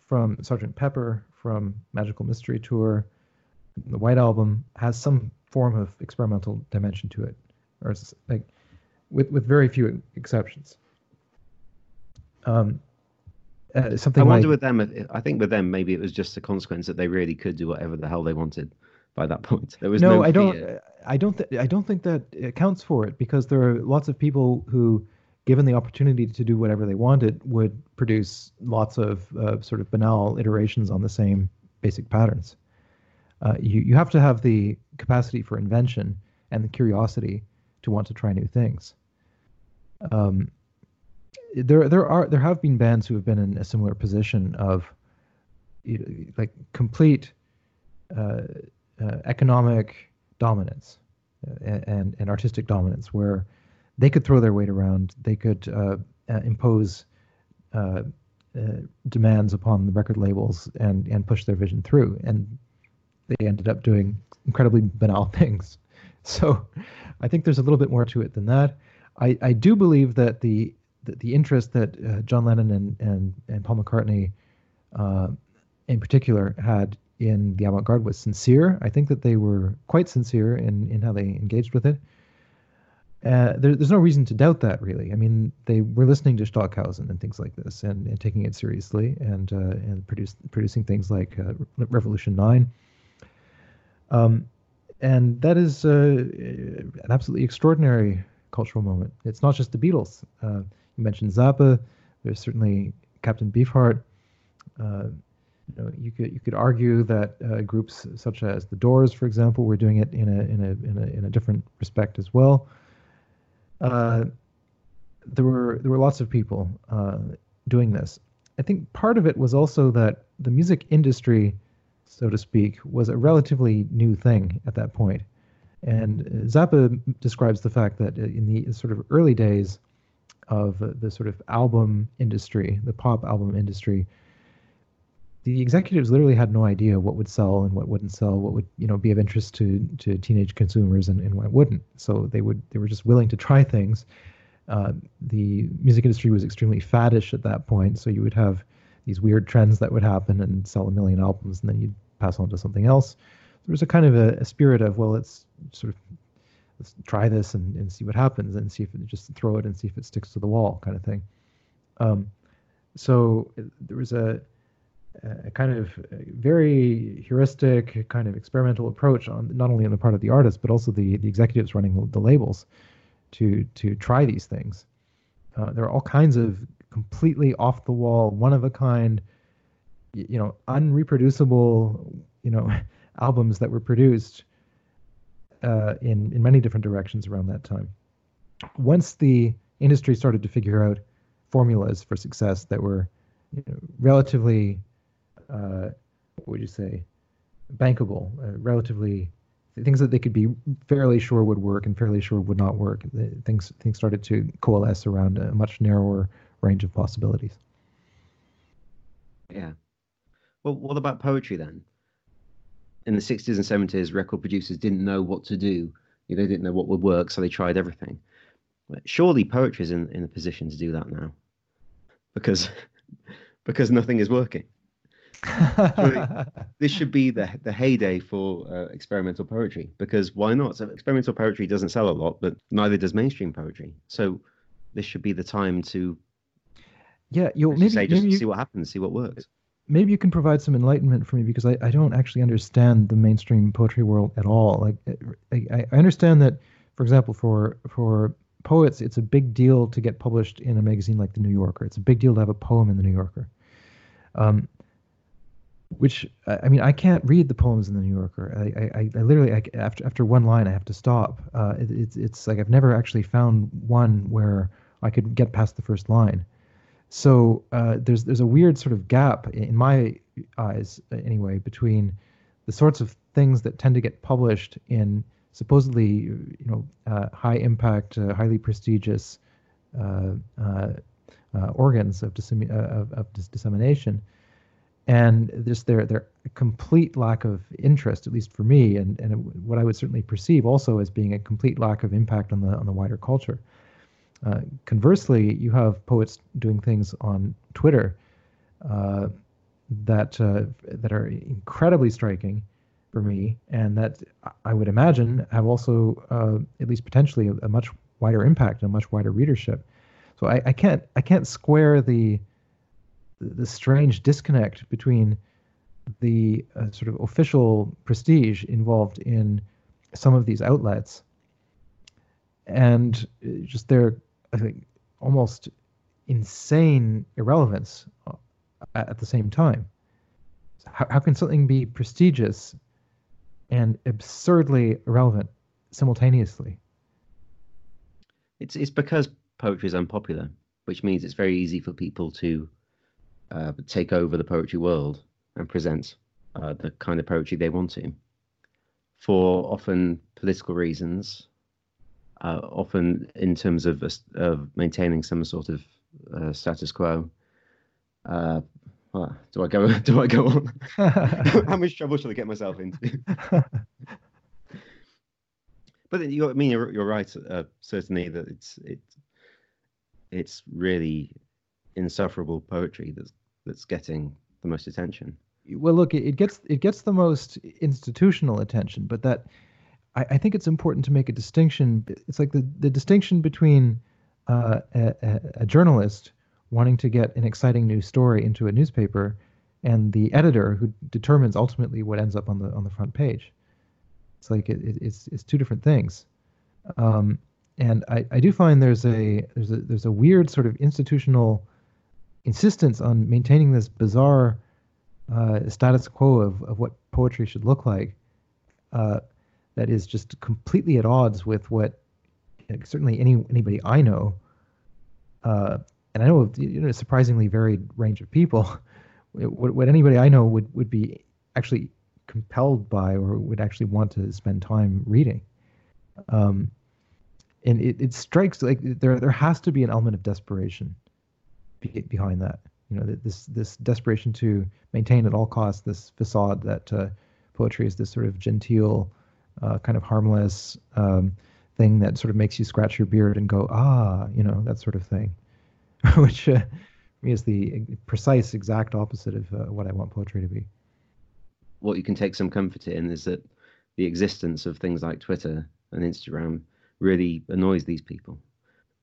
from Sgt. Pepper, from Magical Mystery Tour, the White Album has some form of experimental dimension to it, or like with with very few exceptions. Um, uh, something. I wonder like, with them. I think with them, maybe it was just a consequence that they really could do whatever the hell they wanted by that point. There was no. no I don't. I don't. Th- I don't think that accounts for it because there are lots of people who, given the opportunity to do whatever they wanted, would produce lots of uh, sort of banal iterations on the same basic patterns. Uh, you you have to have the capacity for invention and the curiosity to want to try new things. Um, there there are there have been bands who have been in a similar position of like complete uh, uh, economic dominance uh, and, and artistic dominance where they could throw their weight around they could uh, uh impose uh, demands upon the record labels and and push their vision through and they ended up doing incredibly banal things. So i think there's a little bit more to it than that. I, I do believe that the the, the interest that uh, John Lennon and, and, and Paul McCartney, uh, in particular, had in the avant-garde was sincere. I think that they were quite sincere in, in how they engaged with it. Uh, there, there's no reason to doubt that, really. I mean, they were listening to Stockhausen and things like this, and, and taking it seriously, and uh, and produce, producing things like uh, Revolution Nine. Um, and that is uh, an absolutely extraordinary cultural moment. It's not just the Beatles. Uh, you mentioned Zappa. There's certainly Captain Beefheart. Uh, you know, you could you could argue that uh, groups such as the Doors, for example, were doing it in a in a in a in a different respect as well. Uh, there were there were lots of people uh, doing this, I think part of it was also that the music industry, so to speak, was a relatively new thing at that point. And Zappa describes the fact that in the sort of early days of the sort of album industry, the pop album industry, the executives literally had no idea what would sell and what wouldn't sell, what would you know be of interest to to teenage consumers and, and what wouldn't. So they would they were just willing to try things. Uh, the music industry was extremely faddish at that point, so you would have these weird trends that would happen and sell a million albums, and then you'd pass on to something else. There was a kind of a, a spirit of well, let's sort of let's try this and, and see what happens and see if it just throw it and see if it sticks to the wall kind of thing. Um, so there was a a kind of very heuristic, kind of experimental approach on not only on the part of the artist but also the the executives running the, labels to to try these things. Uh, there are all kinds of completely off the wall, one of a kind, you know, unreproducible, you know, albums that were produced uh, in in many different directions around that time. Once the industry started to figure out formulas for success that were you know, relatively uh, what would you say, bankable, uh, relatively things that they could be fairly sure would work and fairly sure would not work. Things things started to coalesce around a much narrower range of possibilities. Yeah. Well, what about poetry then? In the 60s and 70s, record producers didn't know what to do. They didn't know what would work, so they tried everything. Surely poetry is in, in a position to do that now, because because nothing is working this should be the the heyday for uh, experimental poetry because why not? So experimental poetry doesn't sell a lot, but neither does mainstream poetry. So this should be the time to yeah, you maybe, say just maybe you, see what happens, see what works. Maybe you can provide some enlightenment for me because I, I don't actually understand the mainstream poetry world at all. Like I, I understand that, for example, for for poets, it's a big deal to get published in a magazine like the New Yorker. It's a big deal to have a poem in the New Yorker. Um, which I mean, I can't read the poems in the New Yorker. I, I, I literally I, after after one line, I have to stop. Uh, it, it's it's like I've never actually found one where I could get past the first line. So uh, there's there's a weird sort of gap in my eyes, anyway, between the sorts of things that tend to get published in supposedly you know uh, high impact, uh, highly prestigious uh, uh, organs of, of, of dis- dissemination and just their their complete lack of interest, at least for me, and and what I would certainly perceive also as being a complete lack of impact on the on the wider culture. Uh, conversely, you have poets doing things on Twitter uh, that uh, that are incredibly striking for me, and that I would imagine have also, uh, at least potentially, a, a, much wider impact and a much wider readership. So I, I can't I can't square the the strange disconnect between the uh, sort of official prestige involved in some of these outlets and just their I think almost insane irrelevance uh, at the same time. How, how can something be prestigious and absurdly irrelevant simultaneously? It's it's because poetry is unpopular, which means it's very easy for people to uh, take over the poetry world and present uh, the kind of poetry they want to, for often political reasons, uh, often in terms of of maintaining some sort of uh, status quo. Uh, well, do I go? Do I go on? How much trouble should I get myself into? but you, I mean, you're, you're right. Uh, certainly, that it's it, it's really insufferable poetry that's that's getting the most attention. Well, look, it gets it gets the most institutional attention, but that I, I think it's important to make a distinction. It's like the the distinction between uh, a, a journalist wanting to get an exciting news story into a newspaper and the editor who determines ultimately what ends up on the on the front page. It's like it, it's it's two different things. Um, and I, I do find there's a there's a there's a weird sort of institutional insistence on maintaining this bizarre uh, status quo of, of what poetry should look like uh, that is just completely at odds with what certainly any anybody I know uh, and I know you know a surprisingly varied range of people. What, what anybody I know would would be actually compelled by or would actually want to spend time reading. Um, and it, it strikes like there there has to be an element of desperation be, behind that. You know, this this desperation to maintain at all costs this facade that uh, poetry is this sort of genteel, uh, kind of harmless um, thing that sort of makes you scratch your beard and go, ah, you know, that sort of thing, which uh, is the precise exact opposite of uh, what I want poetry to be. What you can take some comfort in is that the existence of things like Twitter and Instagram really annoys these people.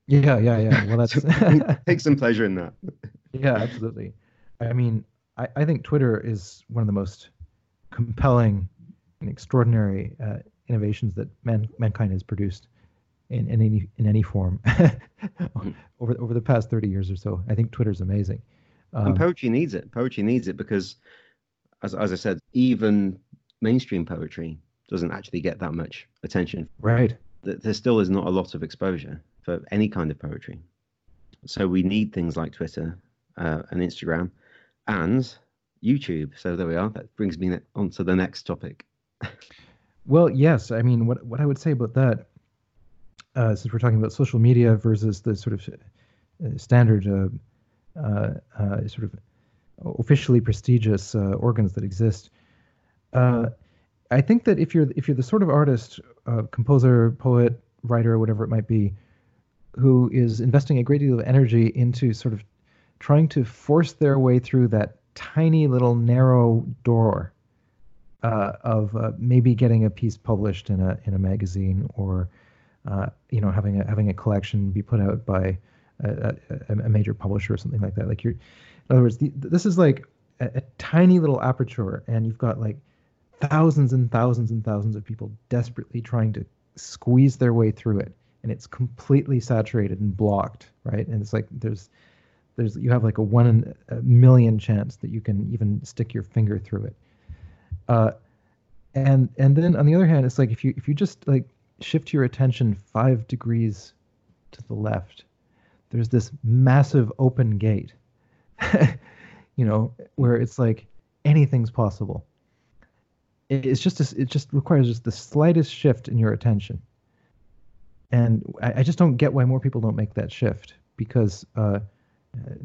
Yeah, yeah, yeah. Well, that's take some pleasure in that. yeah, absolutely. I mean, I, I think Twitter is one of the most compelling and extraordinary uh, innovations that man, mankind has produced in, in any in any form mm-hmm. over over the past 30 years or so. I think Twitter's amazing. Um, and poetry needs it. Poetry needs it because, as as I said, even mainstream poetry doesn't actually get that much attention. Right. There still is not a lot of exposure for any kind of poetry. So we need things like Twitter uh, and Instagram and YouTube. So there we are. That brings me on to the next topic. Well, yes. I mean, what what I would say about that, uh, since we're talking about social media versus the sort of uh, standard, uh, uh, uh, sort of officially prestigious organs that exist. I think that if you're if you're the sort of artist, composer, poet, writer, whatever it might be, who is investing a great deal of energy into sort of trying to force their way through that tiny little narrow door uh, of uh, maybe getting a piece published in a in a magazine or uh, you know having a having a collection be put out by a, a, a major publisher or something like that. Like you're, in other words, the, this is like a, a tiny little aperture, and you've got like thousands and thousands and thousands of people desperately trying to squeeze their way through it and it's completely saturated and blocked, right? And it's like there's there's you have like a one in a million chance that you can even stick your finger through it. Uh, and and then on the other hand, it's like if you if you just like shift your attention five degrees to the left, there's this massive open gate, you know, where it's like anything's possible. It's just it just requires just the slightest shift in your attention and I, I, just don't get why more people don't make that shift because uh,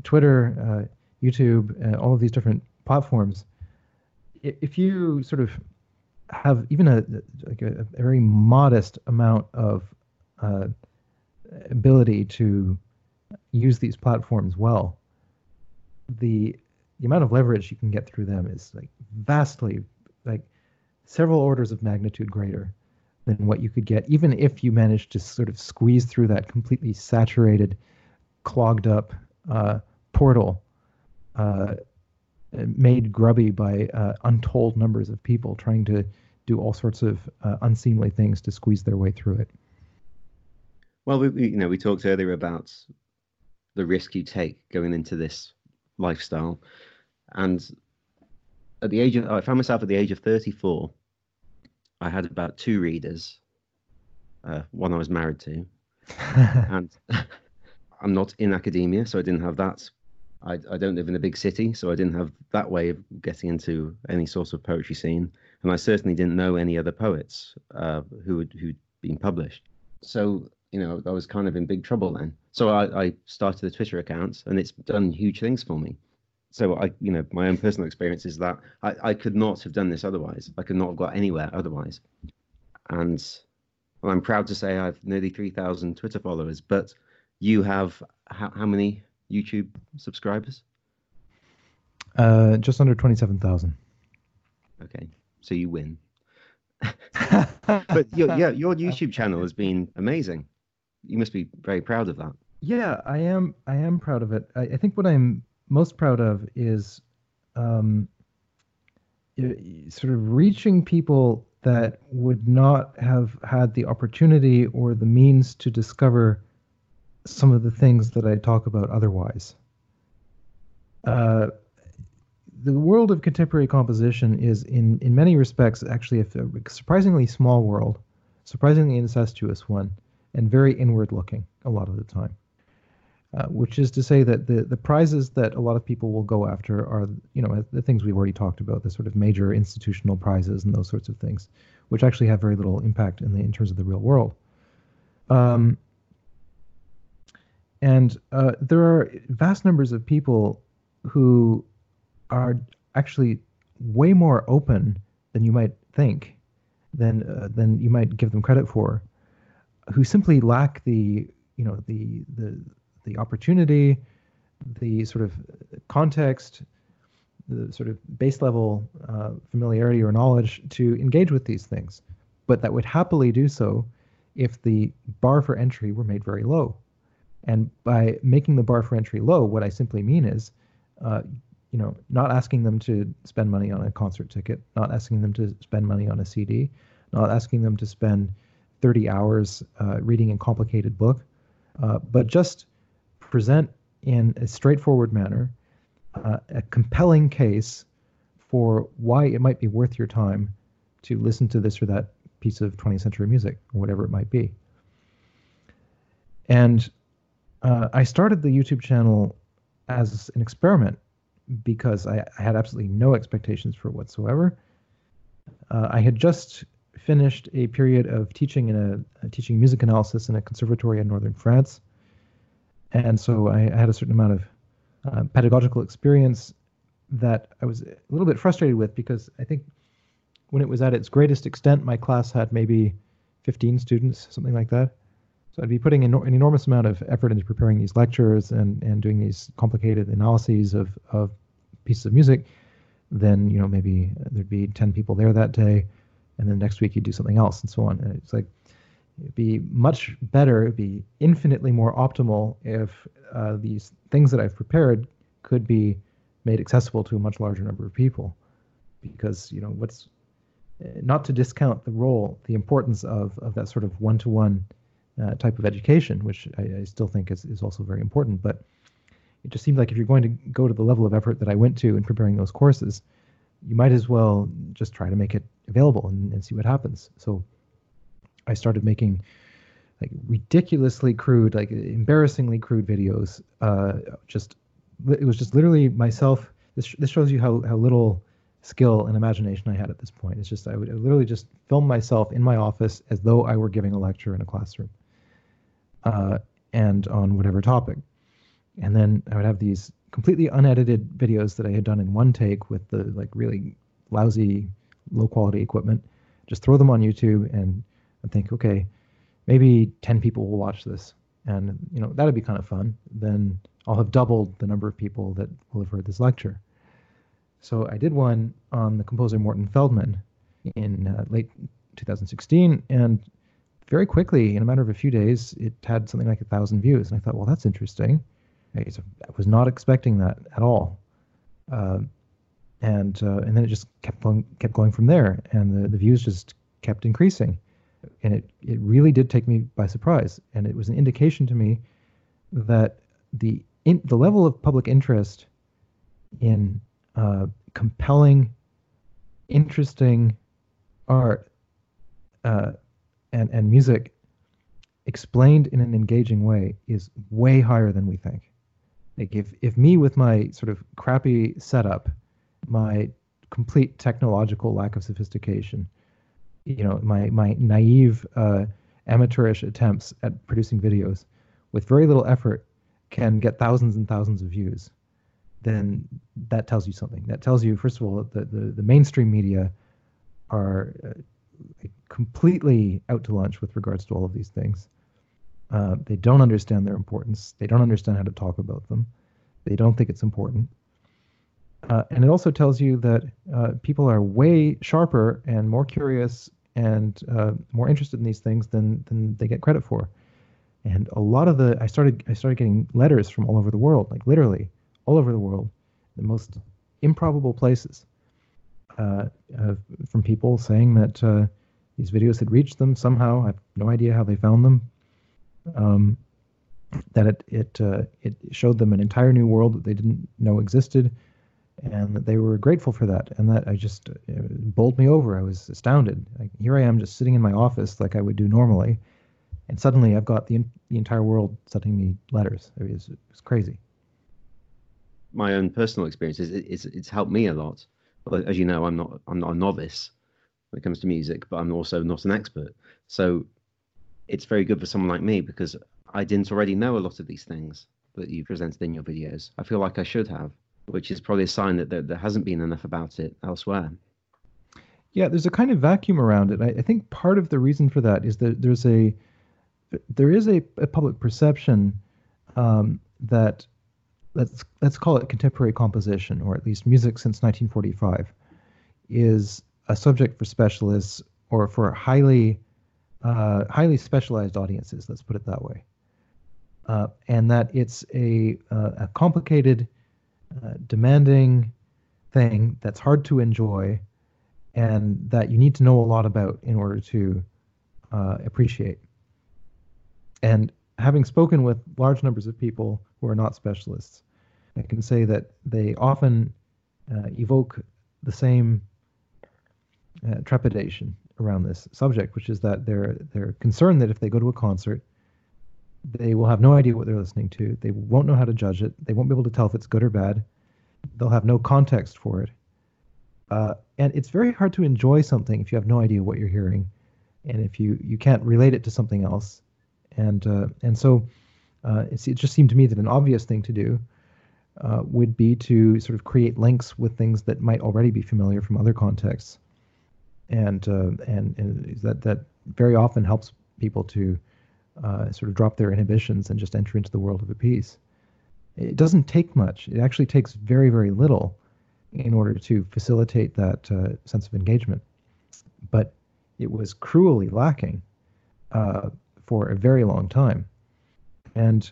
Twitter, uh, YouTube, uh, all of these different platforms, if you sort of have even a like a, a very modest amount of uh, ability to use these platforms well, the the amount of leverage you can get through them is like vastly like several orders of magnitude greater than what you could get, even if you managed to sort of squeeze through that completely saturated, clogged up uh, portal, uh, made grubby by uh, untold numbers of people trying to do all sorts of uh, unseemly things to squeeze their way through it. Well, we, we, you know, we talked earlier about the risk you take going into this lifestyle, and at the age of, I found myself at the age of 34 I had about two readers. Uh, one I was married to, and I'm not in academia, so I didn't have that. I, I don't live in a big city, so I didn't have that way of getting into any sort of poetry scene, and I certainly didn't know any other poets uh, who had who'd been published. So you know, I was kind of in big trouble then. So I, I started a Twitter account, and it's done huge things for me so I, you know, my own personal experience is that I, I could not have done this otherwise. I could not have got anywhere otherwise. And well, I'm proud to say I have nearly 3,000 Twitter followers, but you have how, how many YouTube subscribers? Uh, just under 27,000. Okay. So you win. but your, yeah, your YouTube channel has been amazing. You must be very proud of that. Yeah, I am. I am proud of it. I, I think what I'm most proud of is um, sort of reaching people that would not have had the opportunity or the means to discover some of the things that I talk about otherwise. Uh, the world of contemporary composition is, in, in many respects, actually a, surprisingly small world, surprisingly incestuous one, and very inward looking a lot of the time. uh, which is to say that the, the prizes that a lot of people will go after are, you know, the things we've already talked about, the sort of major institutional prizes and those sorts of things, which actually have very little impact in the in terms of the real world. Um, and uh, there are vast numbers of people who are actually way more open than you might think, than uh, than you might give them credit for, who simply lack the you know the the the opportunity, the sort of context, the sort of base level uh, familiarity or knowledge to engage with these things, but that would happily do so if the bar for entry were made very low. And by making the bar for entry low, what I simply mean is, uh, you know, not asking them to spend money on a concert ticket, not asking them to spend money on a CD, not asking them to spend 30 hours uh, reading a complicated book, uh, but just present in a straightforward manner uh, a compelling case for why it might be worth your time to listen to this or that piece of 20th century music or whatever it might be. And uh, I started the YouTube channel as an experiment because I, I had absolutely no expectations for whatsoever. Uh, I had just finished a period of teaching in a, teaching music analysis in a conservatory in northern France, and so I, I had a certain amount of uh, pedagogical experience that I was a little bit frustrated with because I think when it was at its greatest extent, my class had maybe 15 students, something like that. So I'd be putting an, an enormous amount of effort into preparing these lectures and, and doing these complicated analyses of, of pieces of music. Then, you know, maybe there'd be 10 people there that day. And then next week you'd do something else and so on. And it's like, it'd be much better, it'd be infinitely more optimal if uh, these things that I've prepared could be made accessible to a much larger number of people. Because, you know, what's not to discount the role, the importance of, of that sort of one to one uh, type of education, which I, I, still think is, is also very important. But it just seems like if you're going to go to the level of effort that I went to in preparing those courses, you might as well just try to make it available and, and see what happens. So I started making like ridiculously crude, like embarrassingly crude videos. Uh, just it was just literally myself. This this shows you how how little skill and imagination I had at this point. It's just I would literally just film myself in my office as though I were giving a lecture in a classroom, uh, and on whatever topic. And then I would have these completely unedited videos that I had done in one take with the like really lousy, low quality equipment. Just throw them on YouTube and, and think, okay, maybe 10 people will watch this. And, you know, that'd be kind of fun. Then I'll have doubled the number of people that will have heard this lecture. So I did one on the composer Morton Feldman in uh, late 2016, and very quickly, in a matter of a few days, it had something like a thousand views. And I thought, well, that's interesting. I was not expecting that at all. Uh, and uh, and then it just kept going, kept going from there, and the, the views just kept increasing, and it it really did take me by surprise, and it was an indication to me that the in, the level of public interest in uh, compelling, interesting art uh, and and music explained in an engaging way is way higher than we think. Like if if me with my sort of crappy setup, my complete technological lack of sophistication, you know, my my naive uh, amateurish attempts at producing videos with very little effort can get thousands and thousands of views then that tells you something. That tells you, first of all, that the, the mainstream media are uh, completely out to lunch with regards to all of these things. Uh, they don't understand their importance. They don't understand how to talk about them. They don't think it's important. Uh, and it also tells you that uh, people are way sharper and more curious and uh, more interested in these things than than they get credit for. And a lot of the I started I started getting letters from all over the world, like literally all over the world, the most improbable places, uh, uh, from people saying that these videos had reached them somehow. I have no idea how they found them. Um, that it it uh, it showed them an entire new world that they didn't know existed, and that they were grateful for that. And that I just uh, bowled me over. I was astounded. Like, here I am, just sitting in my office like I would do normally, and suddenly I've got the the entire world sending me letters. It was, it's crazy. My own personal experience is it's it's helped me a lot. But as you know, I'm not I'm not a novice when it comes to music, but I'm also not an expert. So it's very good for someone like me because I didn't already know a lot of these things that you presented in your videos. I feel like I should have, which is probably a sign that there, there hasn't been enough about it elsewhere. Yeah, there's a kind of vacuum around it. I, I think part of the reason for that is that there's a there is a, a public perception um, that let's let's call it contemporary composition, or at least music since 1945, is a subject for specialists or for highly uh, highly specialized audiences. Let's put it that way, uh, and that it's a uh, a complicated, uh, demanding thing that's hard to enjoy, and that you need to know a lot about in order to uh, appreciate. And having spoken with large numbers of people who are not specialists, I can say that they often uh, evoke the same uh, trepidation around this subject, which is that they're they're concerned that if they go to a concert, they will have no idea what they're listening to. They won't know how to judge it. They won't be able to tell if it's good or bad. They'll have no context for it. Uh, and it's very hard to enjoy something if you have no idea what you're hearing, and if you you can't relate it to something else, and uh, and so uh, it just seemed to me that an obvious thing to do uh, would be to sort of create links with things that might already be familiar from other contexts, and uh, and, and that that very often helps people to uh, sort of drop their inhibitions and just enter into the world of a piece. It doesn't take much. It actually takes very very little in order to facilitate that uh, sense of engagement. But it was cruelly lacking uh, for a very long time. And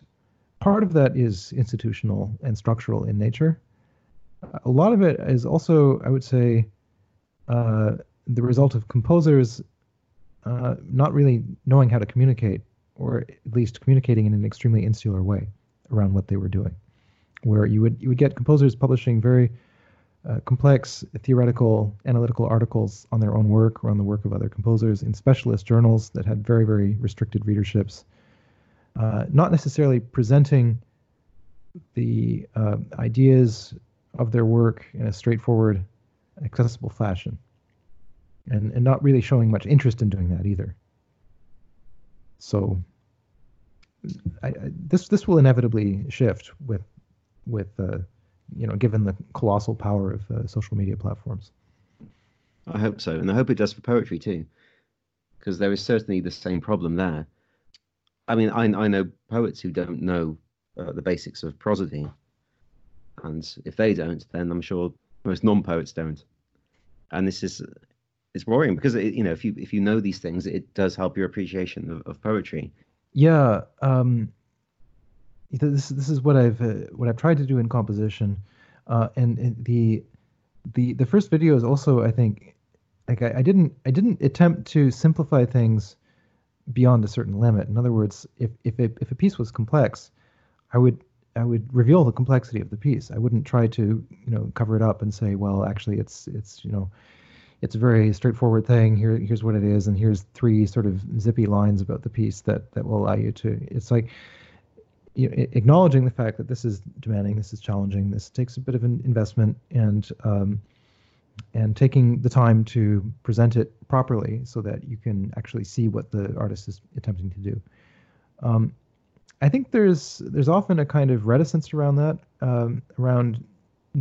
part of that is institutional and structural in nature. A lot of it is also, I would say, uh, the result of composers uh, not really knowing how to communicate, or at least communicating in an extremely insular way around what they were doing. Where you would you would get composers publishing very uh, complex theoretical analytical articles on their own work or on the work of other composers in specialist journals that had very very restricted readerships uh, not necessarily presenting the uh, ideas of their work in a straightforward accessible fashion and, and not really showing much interest in doing that either so I, I, this this will inevitably shift with with uh, you know, given the colossal power of uh, social media platforms. I hope so, and I hope it does for poetry too, because there is certainly the same problem there. I mean, I, I know poets who don't know uh, the basics of prosody, and if they don't, then I'm sure most non-poets don't. And this is it's worrying because it, you know if you if you know these things, it does help your appreciation of, of poetry. Yeah, um, this this is what I've uh, what I've tried to do in composition, uh, and, and, the the the first video is also I think like I, I, didn't I didn't attempt to simplify things beyond a certain limit. In other words, if if it, if a piece was complex, I would I would reveal the complexity of the piece. I wouldn't try to you know cover it up and say well actually it's it's you know it's a very straightforward thing. Here, here's what it is, and here's three sort of zippy lines about the piece that that will allow you to. It's like you know, acknowledging the fact that this is demanding, this is challenging, this takes a bit of an investment, and um, and taking the time to present it properly so that you can actually see what the artist is attempting to do. Um, I think there's there's often a kind of reticence around that, um, around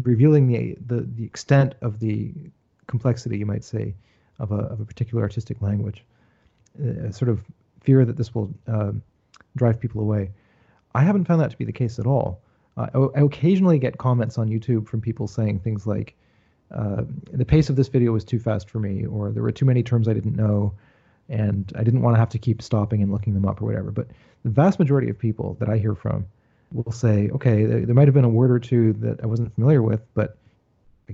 revealing the, the the extent of the complexity, you might say, of a of a particular artistic language. A sort of fear that this will uh, drive people away. I haven't found that to be the case at all. Uh, I, I, occasionally get comments on YouTube from people saying things like, uh, "The pace of this video was too fast for me," or "There were too many terms I didn't know." and I didn't want to have to keep stopping and looking them up or whatever. But the vast majority of people that I hear from will say, okay, there, there might have been a word or two that I wasn't familiar with, but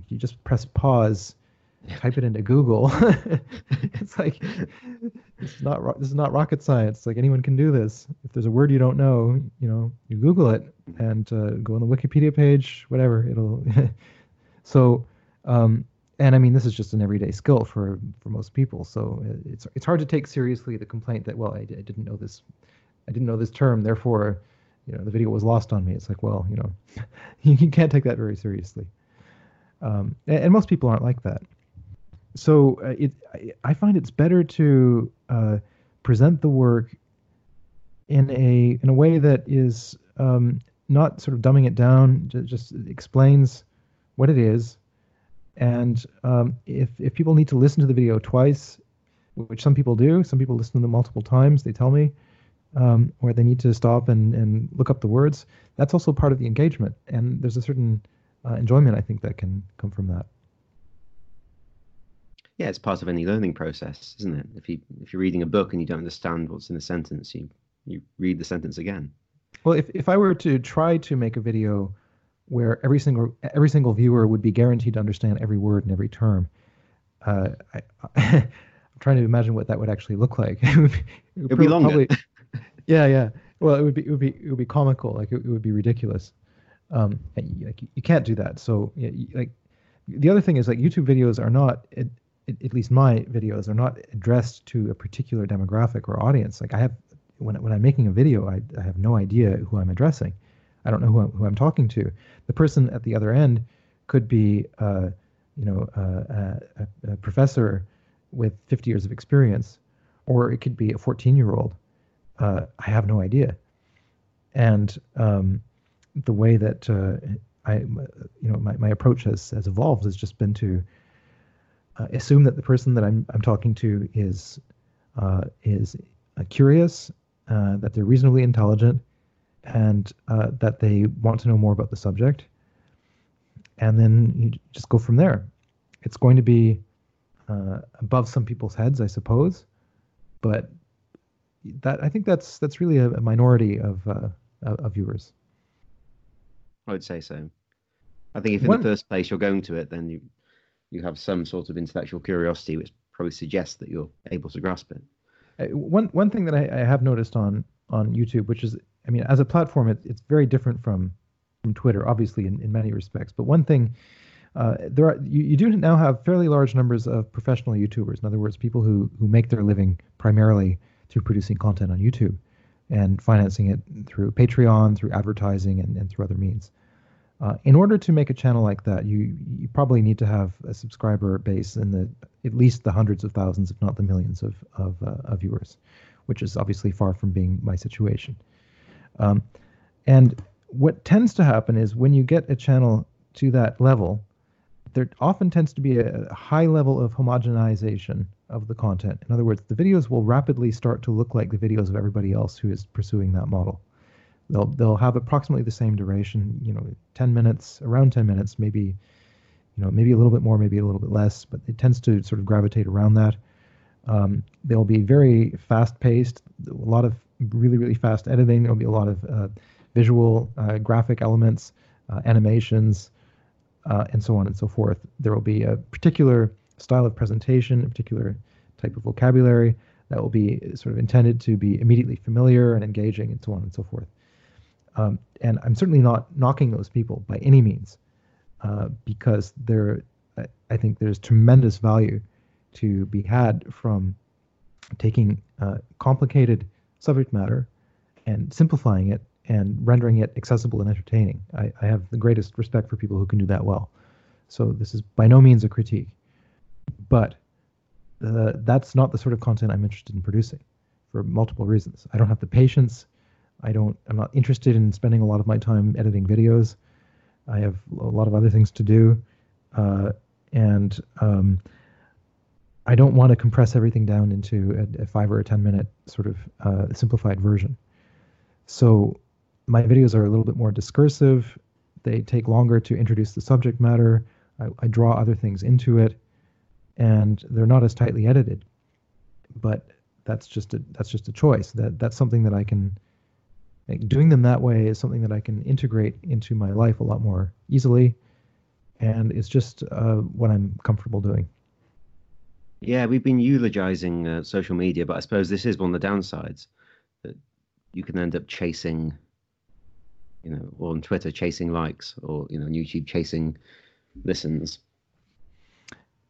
you just press pause type it into Google. it's like it's not this is not rocket science. Like anyone can do this. If there's a word you don't know, you know, you Google it and uh, go on the Wikipedia page, whatever. It'll. so, um, and I mean, this is just an everyday skill for for most people. So it's it's hard to take seriously the complaint that well, I, I didn't know this, I didn't know this term, therefore, you know, the video was lost on me. It's like, well, you know, you can't take that very seriously. Um, and, and, most people aren't like that. So uh, it, I find it's better to uh, present the work in a in a way that is um, not sort of dumbing it down, just explains what it is and um, if if people need to listen to the video twice, which some people do, some people listen to them multiple times. They tell me, um, or they need to stop and and look up the words. That's also part of the engagement, and there's a certain uh, enjoyment I think that can come from that. Yeah, it's part of any learning process, isn't it? If you if you're reading a book and you don't understand what's in the sentence, you you read the sentence again. Well, if if I were to try to make a video where every single every single viewer would be guaranteed to understand every word and every term. Uh, I, am trying to imagine what that would actually look like. it would be, it would be longer. Probably, yeah, yeah. Well, it would be it would be it would be comical. Like it, it would be ridiculous. Um, you, like you can't do that. So yeah, you, like the other thing is like YouTube videos are not. At least my videos are not addressed to a particular demographic or audience. Like I have when when I'm making a video, I, I have no idea who I'm addressing. I don't know who I'm, who I'm talking to. The person at the other end could be, uh, you know, uh, a, a, professor with 50 years of experience, or it could be a 14 year old. Uh, I have no idea. And um, the way that uh, I, you know, my, my approach has, has evolved has just been to uh, assume that the person that I'm, I'm talking to is, uh, is curious, that they're reasonably intelligent, and uh, that they want to know more about the subject. And then you just go from there. It's going to be uh, above some people's heads, I suppose, but that I think that's that's really a, a minority of uh, of viewers. I would say so. I think if in One, the first place you're going to it, then you you have some sort of intellectual curiosity, which probably suggests that you're able to grasp it. Uh, one one thing that I, I have noticed on on YouTube, which is I mean, as a platform, it, it's very different from from Twitter, obviously in, in many respects. But one thing, uh, there are you, you do now have fairly large numbers of professional YouTubers. In other words, people who who make their living primarily through producing content on YouTube and financing it through Patreon, through advertising, and, and through other means. Uh, in order to make a channel like that, you you probably need to have a subscriber base in the at least the hundreds of thousands, if not the millions of of, uh, of viewers, which is obviously far from being my situation. Um, and what tends to happen is when you get a channel to that level, there often tends to be a high level of homogenization of the content. In other words, the videos will rapidly start to look like the videos of everybody else who is pursuing that model. They'll they'll have approximately the same duration, you know, 10 minutes, around 10 minutes, maybe, you know, maybe a little bit more, maybe a little bit less, but it tends to sort of gravitate around that. Um, they'll be very fast paced, a lot of really, really fast editing. There'll be a lot of uh, visual, uh, graphic elements, uh, animations, uh, and so on and so forth. There will be a particular style of presentation, a particular type of vocabulary that will be sort of intended to be immediately familiar and engaging, and so on and so forth. Um, and I'm certainly not knocking those people by any means, uh, because there, I think there's tremendous value to be had from taking uh, complicated subject matter and simplifying it and rendering it accessible and entertaining. I, I have the greatest respect for people who can do that well. So this is by no means a critique, but uh, that's not the sort of content I'm interested in producing for multiple reasons. I don't have the patience. I don't. I'm not interested in spending a lot of my time editing videos. I have a lot of other things to do, uh, and um, I don't want to compress everything down into a, a five or a 10 minute sort of uh, simplified version. So my videos are a little bit more discursive. They take longer to introduce the subject matter. I, I draw other things into it, and they're not as tightly edited. But that's just a that's just a choice. That that's something that I can like, doing them that way is something that I can integrate into my life a lot more easily, and it's just uh, what I'm comfortable doing. Yeah, we've been eulogizing uh, social media, but I suppose this is one of the downsides that you can end up chasing, you know, or on Twitter chasing likes, or you know, on YouTube chasing listens.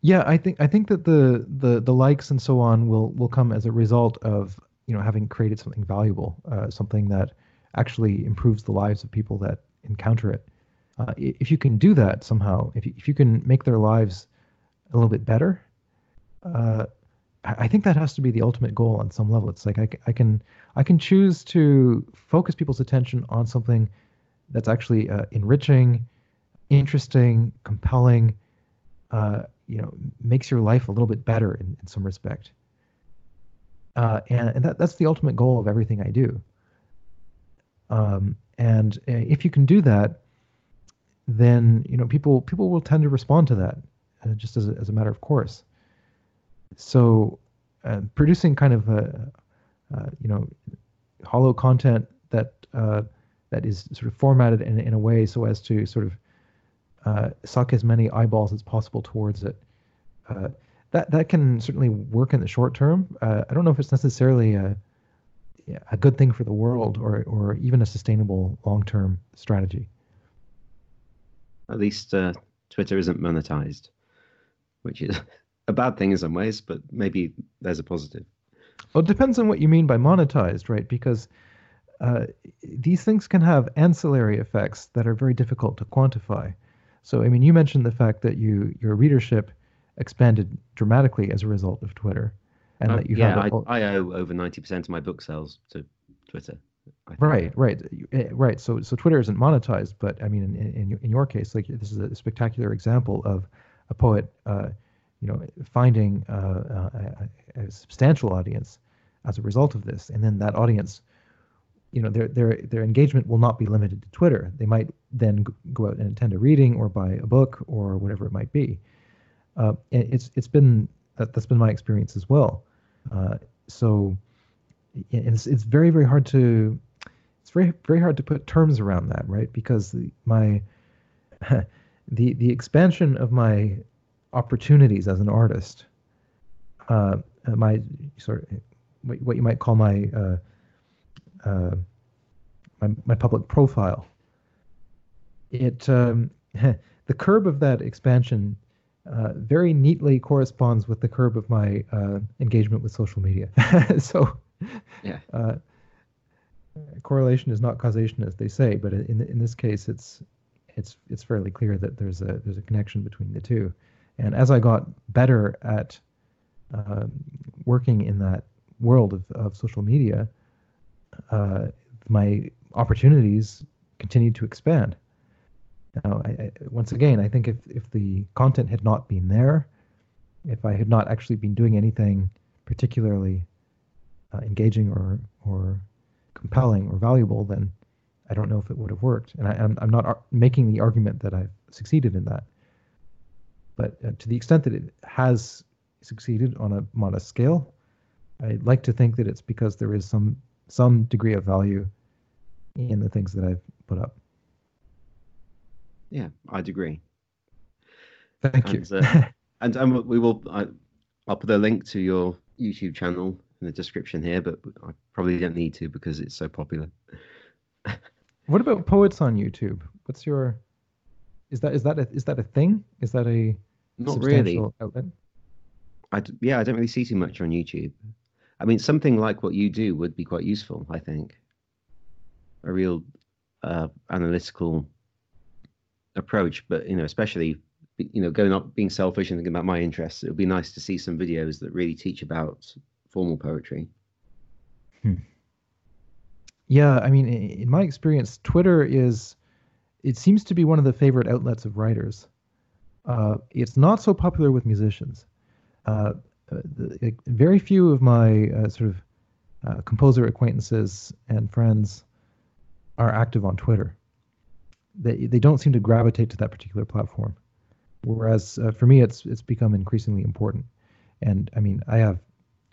Yeah, I think I think that the the the likes and so on will will come as a result of you know having created something valuable, uh, something that actually improves the lives of people that encounter it. Uh, if you can do that somehow, if you, if you can make their lives a little bit better, uh, I think that has to be the ultimate goal on some level. It's like I, I can I can choose to focus people's attention on something that's actually uh, enriching, interesting, compelling, uh, you know makes your life a little bit better in, in some respect. Uh, and and that, that's the ultimate goal of everything I do. Um, and uh, if you can do that, then you know people people will tend to respond to that uh, just as a, as a matter of course. So uh, producing kind of a, uh, you know hollow content that uh, that is sort of formatted in, in a way so as to sort of suck as many eyeballs as possible towards it. That that can certainly work in the short term. I don't know if it's necessarily a a good thing for the world or or even a sustainable long term strategy. At least uh, Twitter isn't monetized, which is a bad thing in some ways, but maybe there's a positive. Well, it depends on what you mean by monetized, right? Because uh, these things can have ancillary effects that are very difficult to quantify. So, I mean, you mentioned the fact that you your readership expanded dramatically as a result of Twitter, and uh, that you yeah, had I, I owe over ninety percent of my book sales to Twitter. Right, right, eh, right. So, so Twitter isn't monetized, but I mean, in, in, in your case, like this is a spectacular example of a poet, uh, you know, finding uh, a, a, substantial audience as a result of this, and then that audience you know their their their engagement will not be limited to Twitter. They might then go out and attend a reading or buy a book or whatever it might be. Uh, it's it's been that, that's been my experience as well. Uh, so it's it's very very hard to it's very very hard to put terms around that, right? Because the, my the the expansion of my opportunities as an artist, uh, my sort of what you might call my uh, uh, my, my public profile, it um, the curve of that expansion uh, very neatly corresponds with the curve of my uh, engagement with social media. so, yeah. Uh, correlation is not causation, as they say, but in in this case, it's it's it's fairly clear that there's a there's a connection between the two. And as I got better at uh, working in that world of, of social media, uh, my opportunities continued to expand. Now, I, once again, I think if, if the content had not been there, if I had not actually been doing anything particularly uh, engaging or or compelling or valuable, then I don't know if it would have worked. And I, am I'm, I'm not ar- making the argument that I've succeeded in that. But uh, to the extent that it has succeeded on a modest scale, I'd like to think that it's because there is some some degree of value in the things that I've put up. Yeah, I'd agree. Thank and, you. uh, and and we will. I, I'll put a link to your YouTube channel in the description here, but I probably don't need to because it's so popular. what about poets on YouTube? What's your? Is that is that a, is that a thing? Is that a not really outlet? I yeah, I don't really see too much on YouTube. I mean, something like what you do would be quite useful, I think. A real uh, analytical approach, but you know, especially you know, going up, being selfish and thinking about my interests, it would be nice to see some videos that really teach about formal poetry. Hmm. Yeah, I mean, in my experience, Twitter is it seems to be one of the favorite outlets of writers. Uh, it's not so popular with musicians. Uh, uh, the, very few of my uh, sort of uh, composer acquaintances and friends are active on Twitter. They they don't seem to gravitate to that particular platform, whereas uh, for me it's it's become increasingly important. And I mean I have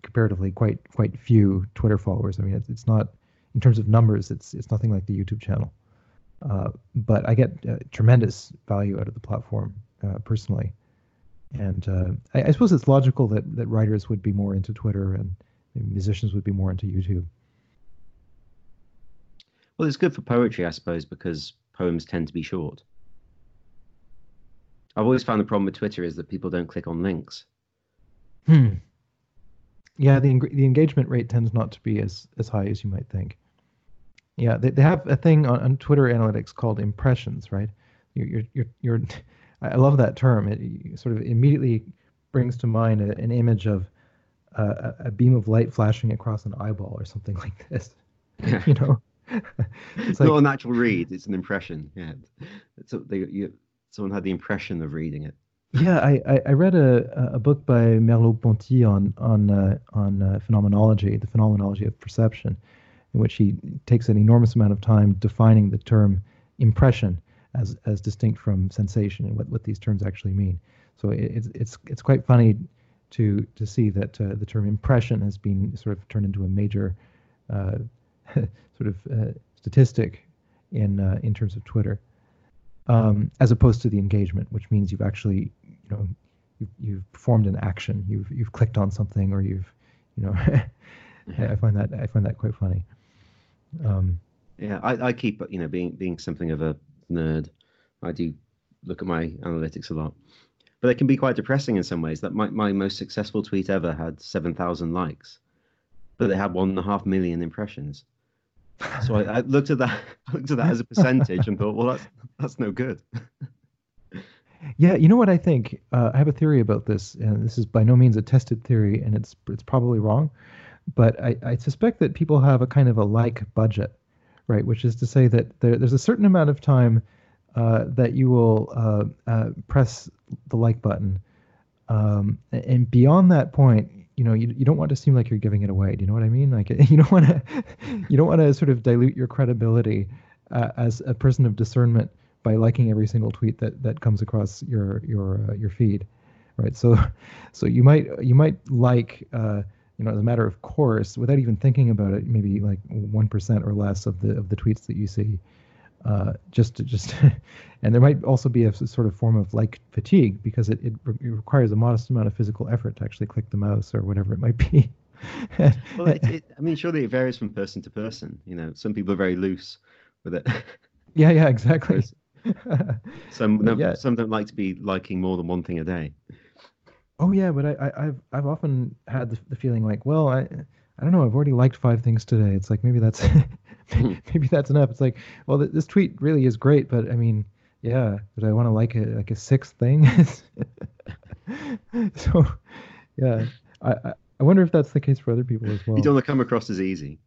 comparatively quite quite few Twitter followers. I mean it's, it's not in terms of numbers it's it's nothing like the YouTube channel, uh, but I get uh, tremendous value out of the platform personally and uh, I, I, suppose it's logical that, that writers would be more into Twitter and musicians would be more into YouTube. Well, it's good for poetry, I suppose, because poems tend to be short. I've always found the problem with Twitter is that people don't click on links. Hmm. Yeah, the the engagement rate tends not to be as as high as you might think. Yeah, they, they have a thing on, on Twitter analytics called impressions, right? You're you're you're, you're I love that term. It sort of immediately brings to mind a, an image of uh, a beam of light flashing across an eyeball or something like this. you know, it's like, not an actual read; it's an impression. Yeah, so they, you, someone had the impression of reading it. Yeah, I, I, I read a, a book by Merleau-Ponty on on uh, on uh, phenomenology, the phenomenology of perception, in which he takes an enormous amount of time defining the term impression as as distinct from sensation and what, what these terms actually mean. So it, it's it's it's quite funny to to see that uh, the term impression has been sort of turned into a major uh, sort of uh, statistic in uh, in terms of Twitter, um, as opposed to the engagement, which means you've actually you know you've, you've performed an action, you've you've clicked on something, or you've you know I find that I find that quite funny. Um, yeah, I, I keep you know being being something of a nerd. I do look at my analytics a lot, but it can be quite depressing in some ways. That my my most successful tweet ever had seven thousand likes, but it had one and a half million impressions. So I, I looked at that looked at that as a percentage and thought, well, that's that's no good. Yeah, you know what I think? Uh, I have a theory about this, and this is by no means a tested theory, and it's it's probably wrong, but I, I suspect that people have a kind of a like budget, right? Which is to say that there, there's a certain amount of time uh, that you will uh, uh, press the like button, um, and beyond that point, you know, you, you don't want to seem like you're giving it away. Do you know what I mean? Like you don't want to, you don't want to sort of dilute your credibility uh, as a person of discernment by liking every single tweet that that comes across your your uh, your feed, right? So, so you might you might like. Uh, you know, as a matter of course, without even thinking about it, maybe like one percent or less of the of the tweets that you see, uh, just to just, and there might also be a sort of form of like fatigue because it, it, re- it, requires a modest amount of physical effort to actually click the mouse or whatever it might be. well, it, it, I mean, surely it varies from person to person. You know, some people are very loose with it. yeah, yeah, exactly. some no, yeah. some don't like to be liking more than one thing a day. Oh yeah, but I, I have I've often had the, the feeling like, well, I I don't know, I've already liked five things today. It's like maybe that's maybe that's enough. It's like, well, th- this tweet really is great, but I mean, yeah, but I want to like a like a sixth thing. so, yeah, I, I wonder if that's the case for other people as well. You don't want to come across as easy.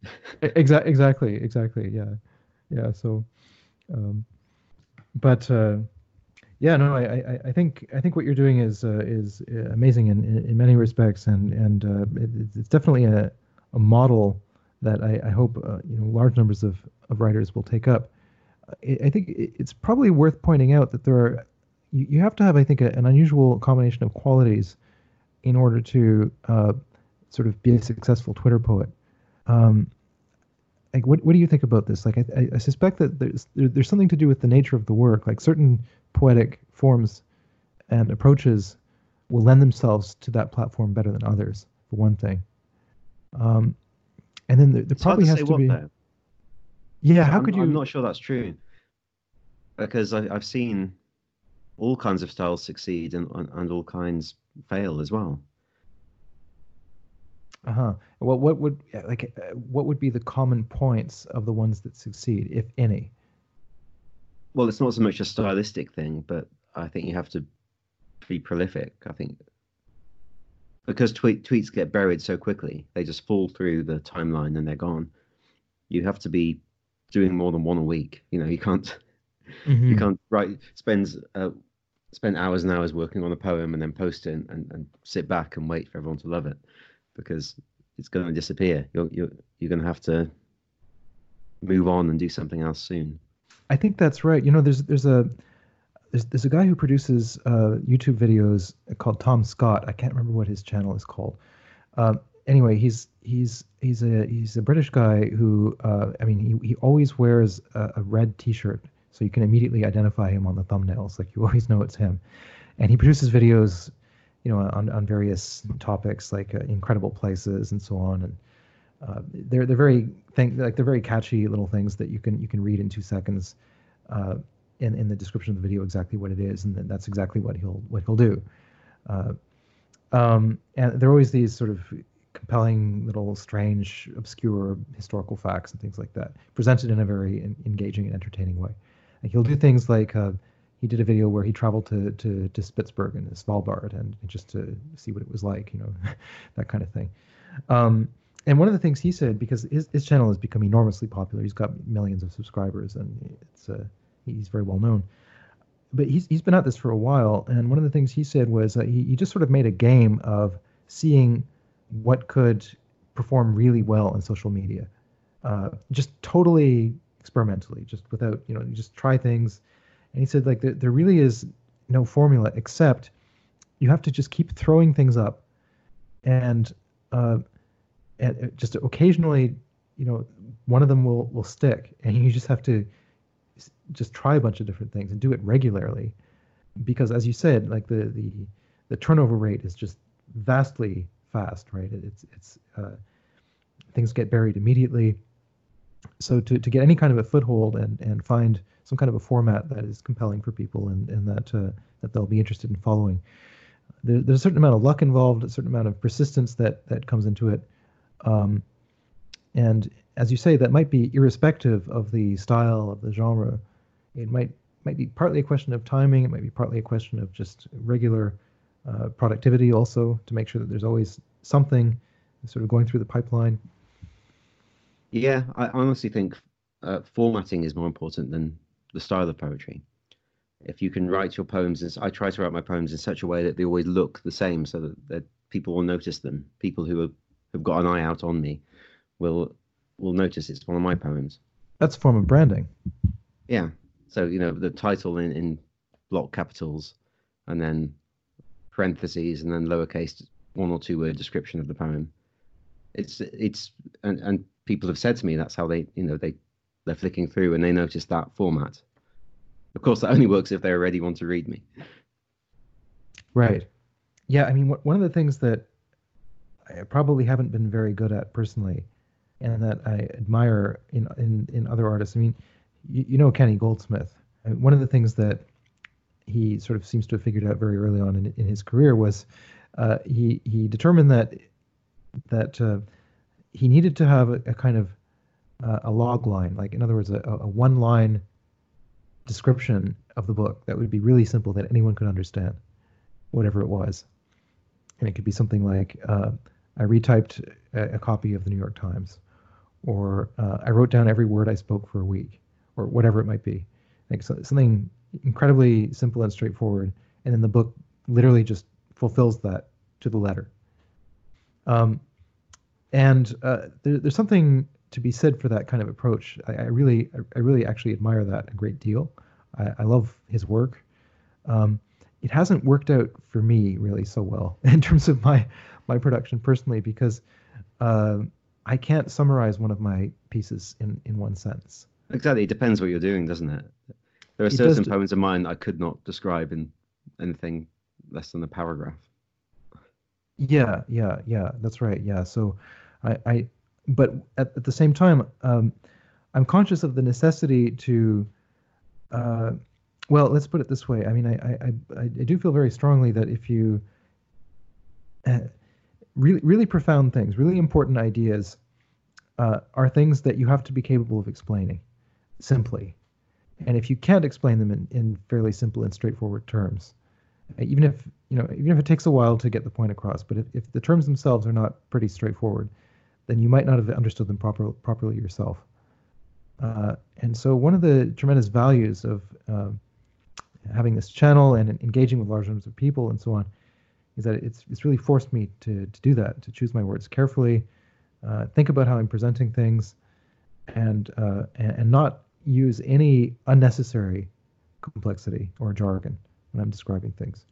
exactly, exactly, exactly. Yeah, yeah. So, um, but uh, yeah, no, I, I, I think I think what you're doing is uh, is uh, amazing in, in, in many respects, and and uh, it, it's definitely a a model that I, I hope uh, you know large numbers of, of writers will take up. I, I think it's probably worth pointing out that there are you, you have to have I think a, an unusual combination of qualities in order to uh, sort of be a successful Twitter poet. Um, like what what do you think about this? Like I, I suspect that there's there, there's something to do with the nature of the work. Like certain poetic forms and approaches will lend themselves to that platform better than others, for one thing. Um, and then there, there probably has to be. Though. Yeah, how I'm, could you? I'm not sure that's true because I, have seen all kinds of styles succeed and and all kinds fail as well. Uh huh. Well, what would like uh, what would be the common points of the ones that succeed, if any? Well, it's not so much a stylistic thing, but I think you have to be prolific. I think because tweet, tweets get buried so quickly, they just fall through the timeline and they're gone. You have to be doing more than one a week. You know, you can't mm-hmm. you can't write spend uh, spend hours and hours working on a poem and then post it and, and, and sit back and wait for everyone to love it because it's going to disappear. You're you're you're going to have to move on and do something else soon. I think that's right. You know, there's there's a there's, there's a guy who produces uh, YouTube videos called Tom Scott. I can't remember what his channel is called. Um, anyway, he's he's he's a he's a British guy who uh, I mean he he always wears a, a, red T-shirt, so you can immediately identify him on the thumbnails. Like you always know it's him, and he produces videos, you know, on on various topics like uh, incredible places and so on. And uh, they're they're very think like they're very catchy little things that you can you can read in two seconds. In in the description of the video exactly what it is, and that's exactly what he'll what he'll do. Uh, um, and there are always these sort of compelling little strange obscure historical facts and things like that presented in a very in, engaging and entertaining way and he'll do things like uh, he did a video where he traveled to to, to Spitsbergen and Svalbard and, and, just to see what it was like you know that kind of thing um, and one of the things he said because his, his channel has become enormously popular he's got millions of subscribers and it's uh, he's very well known but he's, he's been at this for a while and one of the things he said was that he, he just sort of made a game of seeing what could perform really well in social media, uh, just totally experimentally, just without you know, you just try things. And he said like there, there really is no formula except you have to just keep throwing things up, and, uh, and just occasionally, you know, one of them will will stick, and you just have to just try a bunch of different things and do it regularly, because as you said, like the the the turnover rate is just vastly fast, right? It's it's uh, things get buried immediately. So to, to get any kind of a foothold and, and find some kind of a format that is compelling for people and, and that uh, that they'll be interested in following, there, there's a certain amount of luck involved, a certain amount of persistence that that comes into it, um, and as you say, that might be irrespective of the style of the genre. It might might be partly a question of timing. It might be partly a question of just regular uh, productivity also to make sure that there's always something sort of going through the pipeline. Yeah, I honestly think uh, formatting is more important than the style of poetry. If you can write your poems, I try to write my poems in such a way that they always look the same, so that, that people will notice them. People who have, have got an eye out on me will will notice it's one of my poems. That's a form of branding. Yeah. So you know the title in, in block capitals, and then parentheses and then lowercase one or two word description of the poem. It's it's and, and people have said to me that's how they you know they they're flicking through and they notice that format. Of course, that only works if they already want to read me. Right. Yeah, I mean, one of the things that I probably haven't been very good at personally, and that I admire in in in other artists. I mean, you, you know Kenny Goldsmith. One of the things that he sort of seems to have figured out very early on in, in his career was uh, he he determined that that uh, he needed to have a, a kind of uh, a log line, like in other words, a, a one line description of the book that would be really simple that anyone could understand, whatever it was, and it could be something like uh, I retyped a, a, copy of the New York Times, or uh, I wrote down every word I spoke for a week, or whatever it might be, like so, something incredibly simple and straightforward, and then the book literally just fulfills that to the letter. Um, and uh, there, there's something to be said for that kind of approach. I, I really, I really actually admire that a great deal. I, I love his work. Um, it hasn't worked out for me really so well in terms of my my production personally because uh, I can't summarize one of my pieces in in one sentence. Exactly, it depends what you're doing, doesn't it? There are it certain poems of mine I could not describe in anything less than a paragraph. Yeah, yeah, yeah. That's right. Yeah. So, I, I but at, at the same time, um, I'm conscious of the necessity to. Uh, well, let's put it this way. I mean, I, I, I, I do feel very strongly that if you uh, really, really profound things, really important ideas, uh, are things that you have to be capable of explaining simply. And if you can't explain them in, in fairly simple and straightforward terms, even if you know, even if it takes a while to get the point across, but if, if the terms themselves are not pretty straightforward, then you might not have understood them proper, properly yourself. Uh, and so, one of the tremendous values of uh, having this channel and engaging with large numbers of people and so on is that it's it's really forced me to to do that, to choose my words carefully, uh, think about how I'm presenting things, and uh, and, not use any unnecessary complexity or jargon when I'm describing things.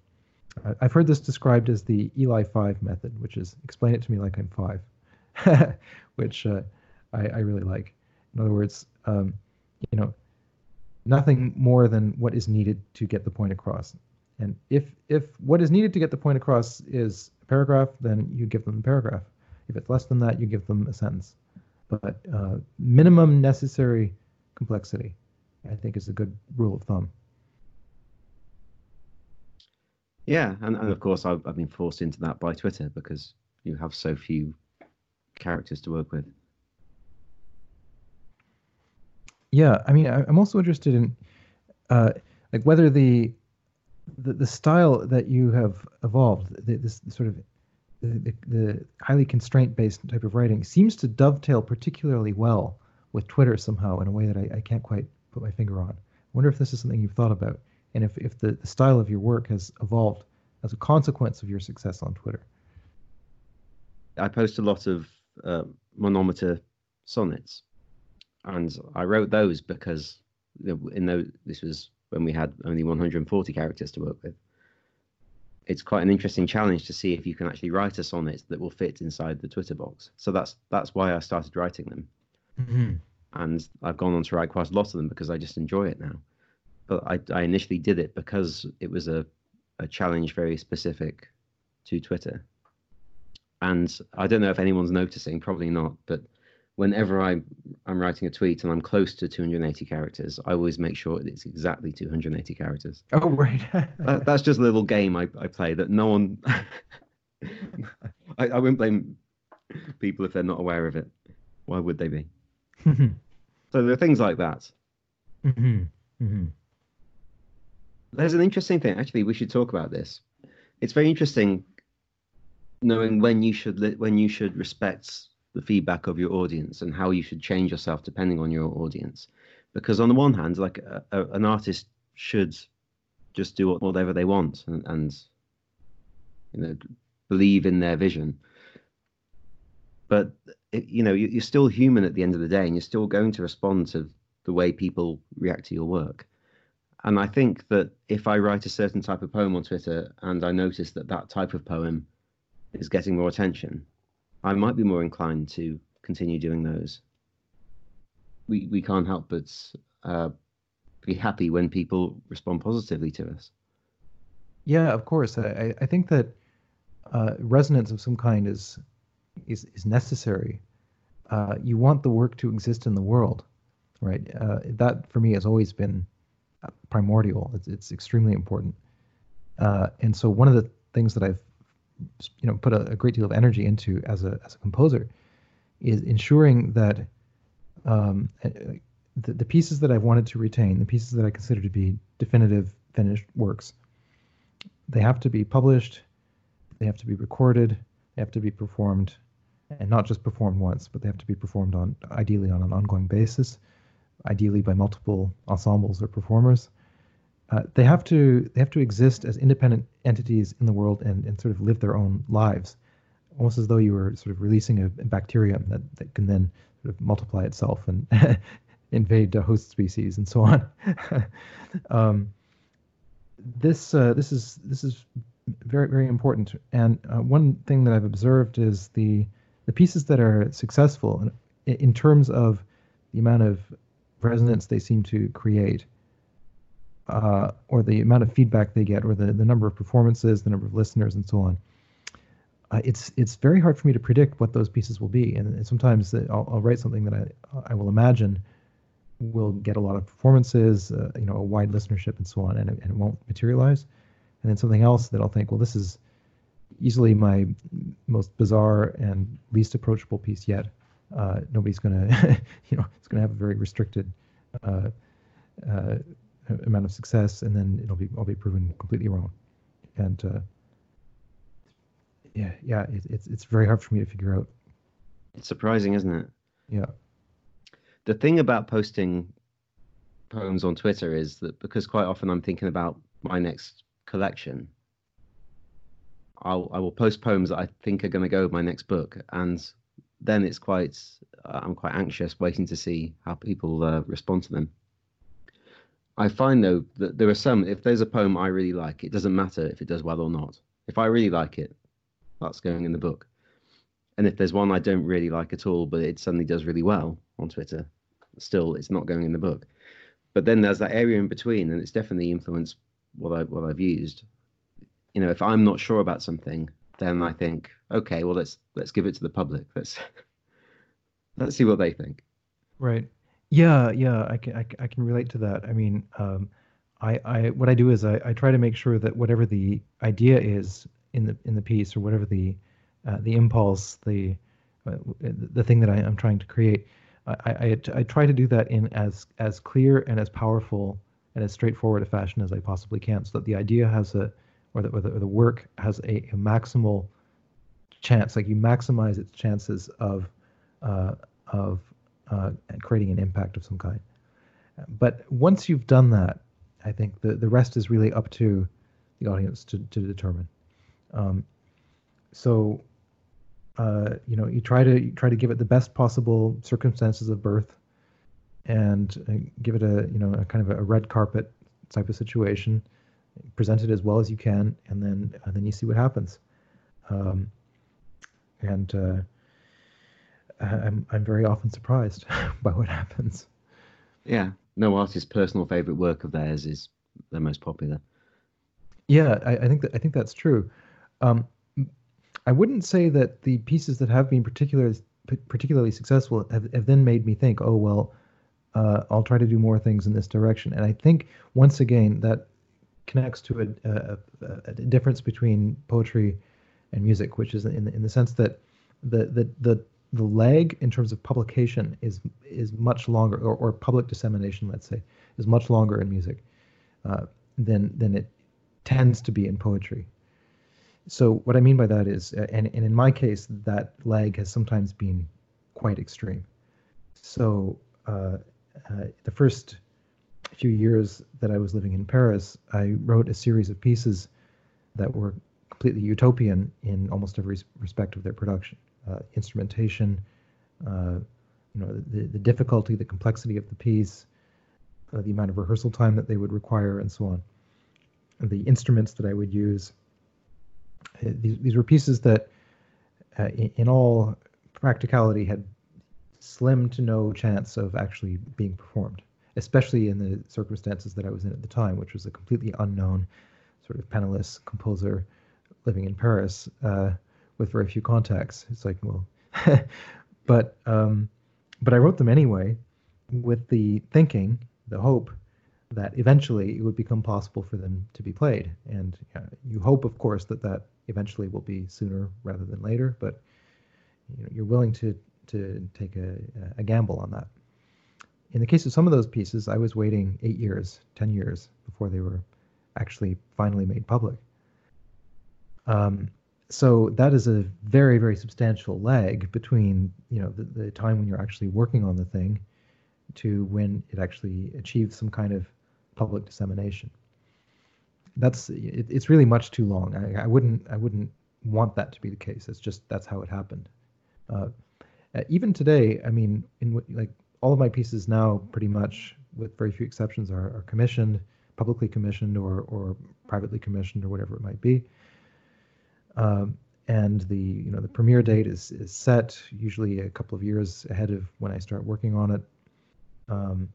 I've heard this described as the ELI5 method, which is explain it to me like I'm five, which uh, I, I, really like. In other words, um, you know, nothing more than what is needed to get the point across. And if if what is needed to get the point across is a paragraph, then you give them a paragraph. If it's less than that, you give them a sentence. But uh, minimum necessary complexity I think is a good rule of thumb. Yeah, and, and of course I've, I've been forced into that by Twitter because you have so few characters to work with. Yeah, I mean, I, am also interested in uh, like whether the, the the style that you have evolved, the, this sort of the, the highly constraint based type of writing, seems to dovetail particularly well with Twitter somehow in a way that I, I can't quite put my finger on. I wonder if this is something you've thought about, and if if the, the style of your work has evolved as a consequence of your success on Twitter. I post a lot of uh, monometer sonnets, and I wrote those because in those this was when we had only 140 characters to work with. It's quite an interesting challenge to see if you can actually write a sonnet that will fit inside the Twitter box. So that's that's why I started writing them, mm-hmm. and I've gone on to write quite a lot of them because I just enjoy it now. But I, I initially did it because it was a, a challenge very specific to Twitter. And I don't know if anyone's noticing, probably not, but whenever I, I'm writing a tweet and I'm close to 280 characters, I always make sure it's exactly 280 characters. Oh, right. that, that's just a little game I, I play that no one. I, I wouldn't blame people if they're not aware of it. Why would they be? so there are things like that. Mm-hmm. Mm-hmm. There's an interesting thing. Actually, we should talk about this. It's very interesting knowing when you should when you should respect the feedback of your audience and how you should change yourself depending on your audience. Because on the one hand, like a, a, an artist should just do whatever they want and, and you know believe in their vision. But you know you're still human at the end of the day, and you're still going to respond to the way people react to your work. And I think that if I write a certain type of poem on Twitter and I notice that that type of poem is getting more attention, I might be more inclined to continue doing those. We we can't help but uh, be happy when people respond positively to us. Yeah, of course. I I think that uh, resonance of some kind is is is necessary. Uh, you want the work to exist in the world, right? Uh, that for me has always been primordial. It's it's extremely important. Uh, and so one of the things that I've you know put a, a, great deal of energy into as a as a composer is ensuring that um, uh, the, the pieces that I've wanted to retain, the pieces that I consider to be definitive finished works, they have to be published, they have to be recorded, they have to be performed, and not just performed once, but they have to be performed on ideally on an ongoing basis, ideally by multiple ensembles or performers. Uh, they have to they have to exist as independent entities in the world and, and sort of live their own lives, almost as though you were sort of releasing a, a bacterium that, that can then sort of multiply itself and invade the host species and so on. um, this uh, this is this is very very important. And uh, one thing that I've observed is the the pieces that are successful in, in terms of the amount of resonance they seem to create uh, or the amount of feedback they get, or the, the number of performances, the number of listeners, and so on. Uh, it's it's very hard for me to predict what those pieces will be, and, sometimes I'll, I'll, write something that I I will imagine will get a lot of performances, uh, you know, a wide listenership, and so on, and it, and it won't materialize. And then something else that I'll think, well, this is easily my most bizarre and least approachable piece yet. Uh, nobody's gonna, you know, it's gonna have a very restricted uh, uh, amount of success, and then it'll be I'll be proven completely wrong. And uh, yeah, yeah, it, it's it's very hard for me to figure out. It's surprising, isn't it? Yeah. The thing about posting poems on Twitter is that because quite often I'm thinking about my next collection, I'll I will post poems that I think are going to go with my next book, and then it's quite I'm quite anxious waiting to see how people uh, respond to them. I find though that there are some. If there's a poem I really like, it doesn't matter if it does well or not. If I really like it, that's going in the book. And if there's one I don't really like at all, but it suddenly does really well on Twitter, still it's not going in the book. But then there's that area in between, and it's definitely influenced what I what I've used. You know, if I'm not sure about something, then I think, okay, well let's let's give it to the public. Let's let's see what they think. Right. Yeah, yeah, I can I, I can relate to that. I mean, um, I, I what I do is I, I try to make sure that whatever the idea is in the in the piece or whatever the uh, the impulse, the uh, the thing that I, am trying to create, I, I I try to do that in as as clear and as powerful and as straightforward a fashion as I possibly can, so that the idea has a or the or the, or the work has a, a maximal chance, like you maximize its chances of uh, of uh, creating an impact of some kind. But once you've done that, I think the, the rest is really up to the audience to, to determine. Um, so, uh, you know, you try to you try to give it the best possible circumstances of birth, and uh, give it a you know a kind of a red carpet type of situation, present it as well as you can, and then and then you see what happens. Um, and uh, I'm I'm very often surprised by what happens. Yeah, no artist's personal favorite work of theirs is the most popular. Yeah, I, I think that I think that's true. Um, I wouldn't say that the pieces that have been particularly particularly successful have, have then made me think, oh well, uh, I'll try to do more things in this direction. And I think once again that connects to a, a, a difference between poetry and music, which is in the, in the sense that the the the the lag in terms of publication is is much longer, or, or public dissemination, let's say, is much longer in music uh, than than it tends to be in poetry. So what I mean by that is, uh, and, and in my case, that lag has sometimes been quite extreme. So uh, uh, the first few years that I was living in Paris, I wrote a series of pieces that were completely utopian in almost every respect of their production instrumentation, uh, you know, the, the difficulty, the complexity of the piece, uh, the amount of rehearsal time that they would require, and so on. The instruments that I would use. These, these were pieces that, in, in all practicality, had slim to no chance of actually being performed, especially in the circumstances that I was in at the time, which was a completely unknown, sort of penniless composer living in Paris. Uh, with very few contacts. It's like, well, but um, but I wrote them anyway, with the thinking, the hope that eventually it would become possible for them to be played. And uh, you hope, of course, that that eventually will be sooner rather than later. But you know, you're willing to to take a, a gamble on that. In the case of some of those pieces, I was waiting eight years, ten years before they were actually finally made public. Um, so that is a very very substantial lag between you know the, the time when you're actually working on the thing to when it actually achieves some kind of public dissemination. That's it, it's really much too long. I, I, wouldn't i wouldn't want that to be the case. It's just that's how it happened. Uh, even today i mean in like all of my pieces now pretty much with very few exceptions are, are commissioned publicly commissioned or or privately commissioned or whatever it might be um, and the you know the premiere date is is set usually a couple of years ahead of when I start working on it. Um,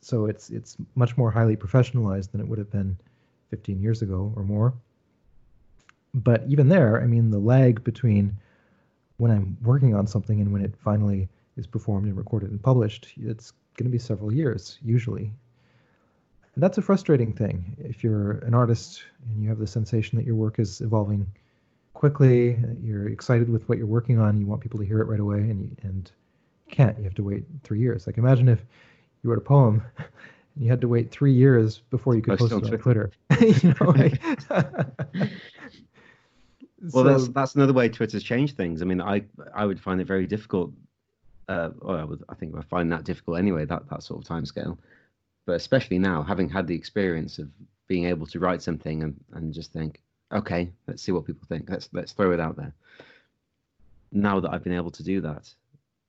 so it's it's much more highly professionalized than it would have been 15 years ago or more. But even there, I mean, the lag between when I'm working on something and when it finally is performed and recorded and published, it's going to be several years usually. And that's a frustrating thing if you're an artist and you have the sensation that your work is evolving quickly. You're excited with what you're working on. You want people to hear it right away, and you, and you can't. You have to wait three years. Like imagine if you wrote a poem and you had to wait three years before you could post, post it on Twitter. you know, like, well, so, that's that's another way Twitter's changed things. I mean, I I would find it very difficult. Uh, well, I, would, I think I find that difficult anyway. That that sort of time scale, but especially now, having had the experience of being able to write something and, and just think, okay, let's see what people think. Let's let's throw it out there. Now that I've been able to do that,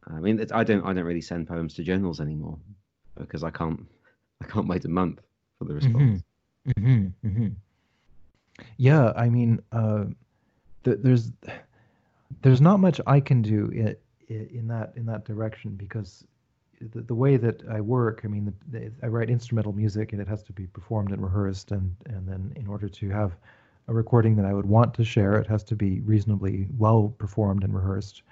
I mean, I don't I don't really send poems to journals anymore because I can't I can't wait a month for the response. Mm-hmm. Mm-hmm. Mm-hmm. Yeah, I mean, uh, th- there's there's not much I can do in, in that in that direction because the, the way that I work, I mean, the, the, I write instrumental music and it has to be performed and rehearsed, and and then in order to have a recording that I would want to share, it has to be reasonably well performed and rehearsed.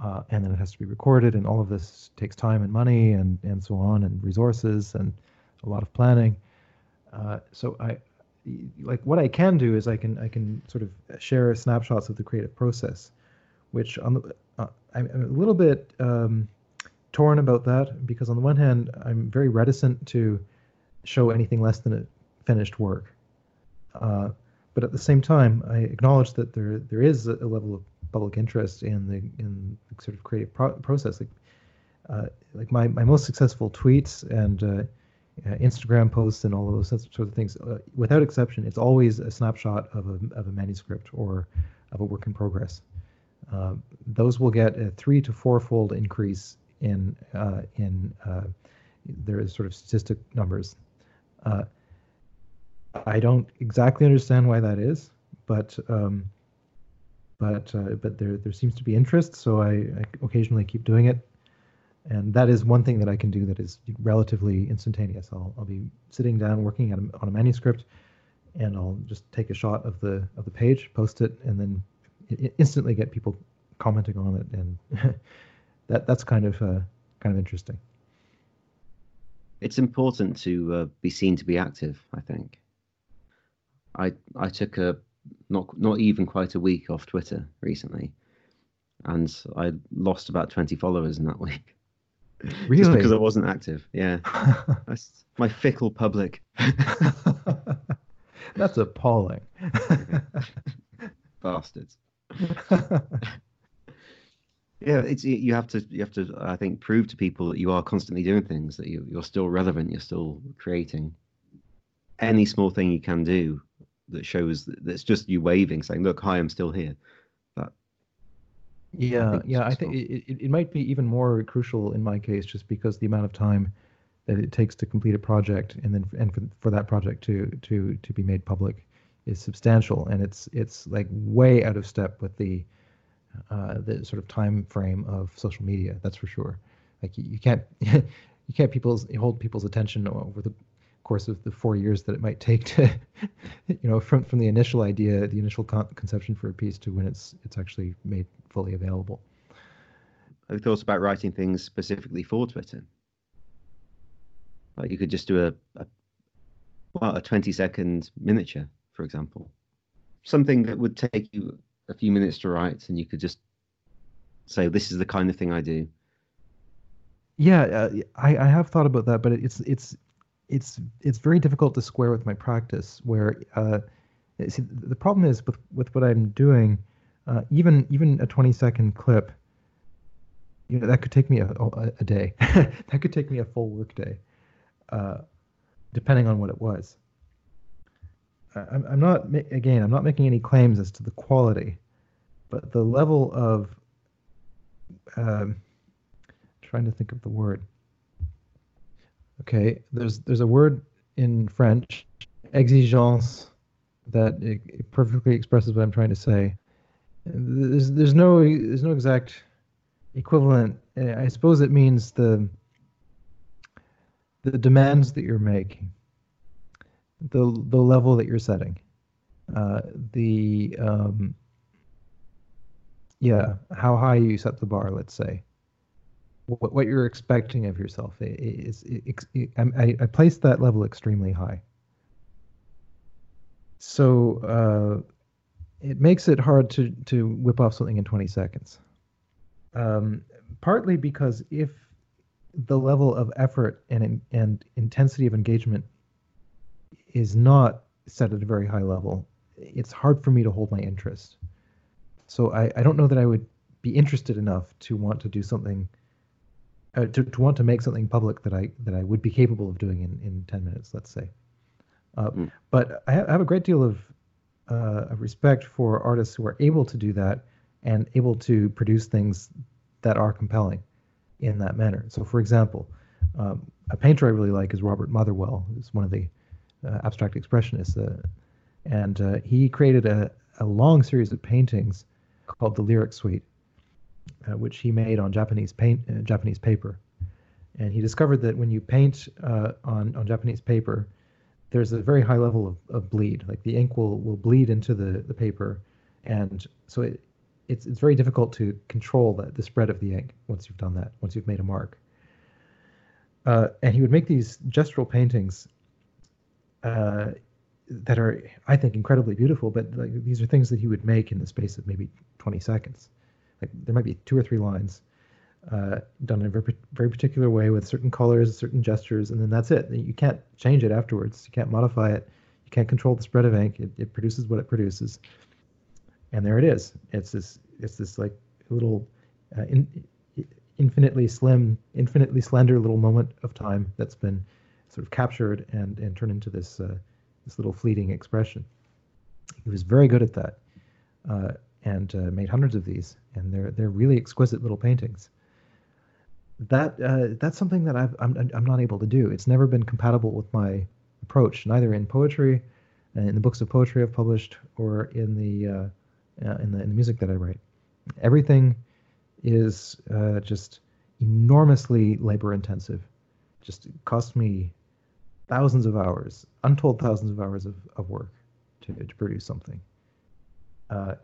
uh, and then it has to be recorded, and all of this takes time and money and and so on, and resources and a lot of planning. Uh, so I like what I can do is I can I can sort of share snapshots of the creative process, which on the uh, I'm, I'm, a little bit um, torn about that because on the one hand I'm very reticent to show anything less than a finished work, uh, but at the same time I acknowledge that there there is a, level of public interest in the in the sort of creative pro- process. Like, uh, like my, my most successful tweets and uh, uh, Instagram posts and all of those sorts of things, uh, without exception, it's always a snapshot of a, of a manuscript or of a work in progress. Uh, those will get a three to four-fold increase in uh, in their sort of statistic numbers. I don't exactly understand why that is, but um, but uh, but there there seems to be interest, so I, I, occasionally keep doing it, and that is one thing that I can do that is relatively instantaneous. I'll I'll be sitting down working a, on a manuscript, and I'll just take a shot of the of the page, post it, and then instantly get people commenting on it, and that that's kind of uh, kind of interesting. It's important to uh, be seen to be active. I think. I I took a not not even quite a week off Twitter recently, and I lost about twenty followers in that week. Really? Just because I wasn't active. Yeah, That's my fickle public. That's appalling. Bastards. yeah, it's you have to you have to I think prove to people that you are constantly doing things that you, you're still relevant, you're still creating. Any small thing you can do that shows that that's just you waving, saying, "Look, hi, I'm still here." That yeah, I yeah, I think it, it, it might be even more crucial in my case, just because the amount of time that it takes to complete a project and then and for, for that project to to to be made public is substantial, and it's it's like way out of step with the uh, the sort of time frame of social media. That's for sure. Like you, you can't you can't people's hold people's attention over the course of the four years that it might take to, you know, from from the initial idea, the initial con- conception for a piece to when it's it's actually made fully available. Have you thought about writing things specifically for Twitter? Like you could just do a, a well, a twenty second miniature, for example, something that would take you a few minutes to write, and you could just say, "This is the kind of thing I do." Yeah, uh, I, I have thought about that, but it's it's it's it's very difficult to square with my practice. Where uh, see, the problem is with with what I'm doing, uh, even even a 20 second clip, you know, that could take me a, a, day. that could take me a full work day, uh, depending on what it was. I'm, I'm not again. I'm not making any claims as to the quality, but the level of um, trying to think of the word Okay, there's there's a word in French, exigence, that it, it perfectly expresses what I'm trying to say. There's there's no there's no exact equivalent. I suppose it means the the demands that you're making, the the level that you're setting, uh, the um, yeah, how high you set the bar. Let's say what, what you're expecting of yourself is, I, I place that level extremely high. So uh, it makes it hard to to whip off something in 20 seconds. Um, partly because if the level of effort and and intensity of engagement is not set at a very high level, it's hard for me to hold my interest. So I, I don't know that I would be interested enough to want to do something uh, to, to want to make something public that I that I would be capable of doing in, in 10 minutes, let's say. Uh, mm. But I have, I have, a great deal of, uh, of respect for artists who are able to do that and able to produce things that are compelling in that manner. So, for example, um, a painter I really like is Robert Motherwell, who's one of the uh, abstract expressionists, uh, and uh, he created a, a long series of paintings called the Lyric Suite uh, which he made on Japanese paint, uh, Japanese paper. And he discovered that when you paint uh, on on Japanese paper, there's a very high level of, of bleed. Like the ink will will bleed into the the paper, and so it it's it's very difficult to control the, the spread of the ink once you've done that, once you've made a mark. Uh, and he would make these gestural paintings uh, that are, I think, incredibly beautiful. But like, these are things that he would make in the space of maybe 20 seconds. Like there might be two or three lines uh, done in a very, very particular way with certain colors, certain gestures, and then that's it. You can't change it afterwards. You can't modify it. You can't control the spread of ink. It, it produces what it produces, and there it is. It's this. It's this like little uh, in, infinitely slim, infinitely slender little moment of time that's been sort of captured and and turned into this uh, this little fleeting expression. He was very good at that, uh, and uh, made hundreds of these, and they're they're really exquisite little paintings. That uh, that's something that I've, I'm I'm not able to do. It's never been compatible with my approach, neither in poetry, uh, in the books of poetry I've published, or in the uh, in the in the music that I write. Everything is uh, just enormously labor intensive. Just costs me thousands of hours, untold thousands of hours of, of work to, to produce something. Uh,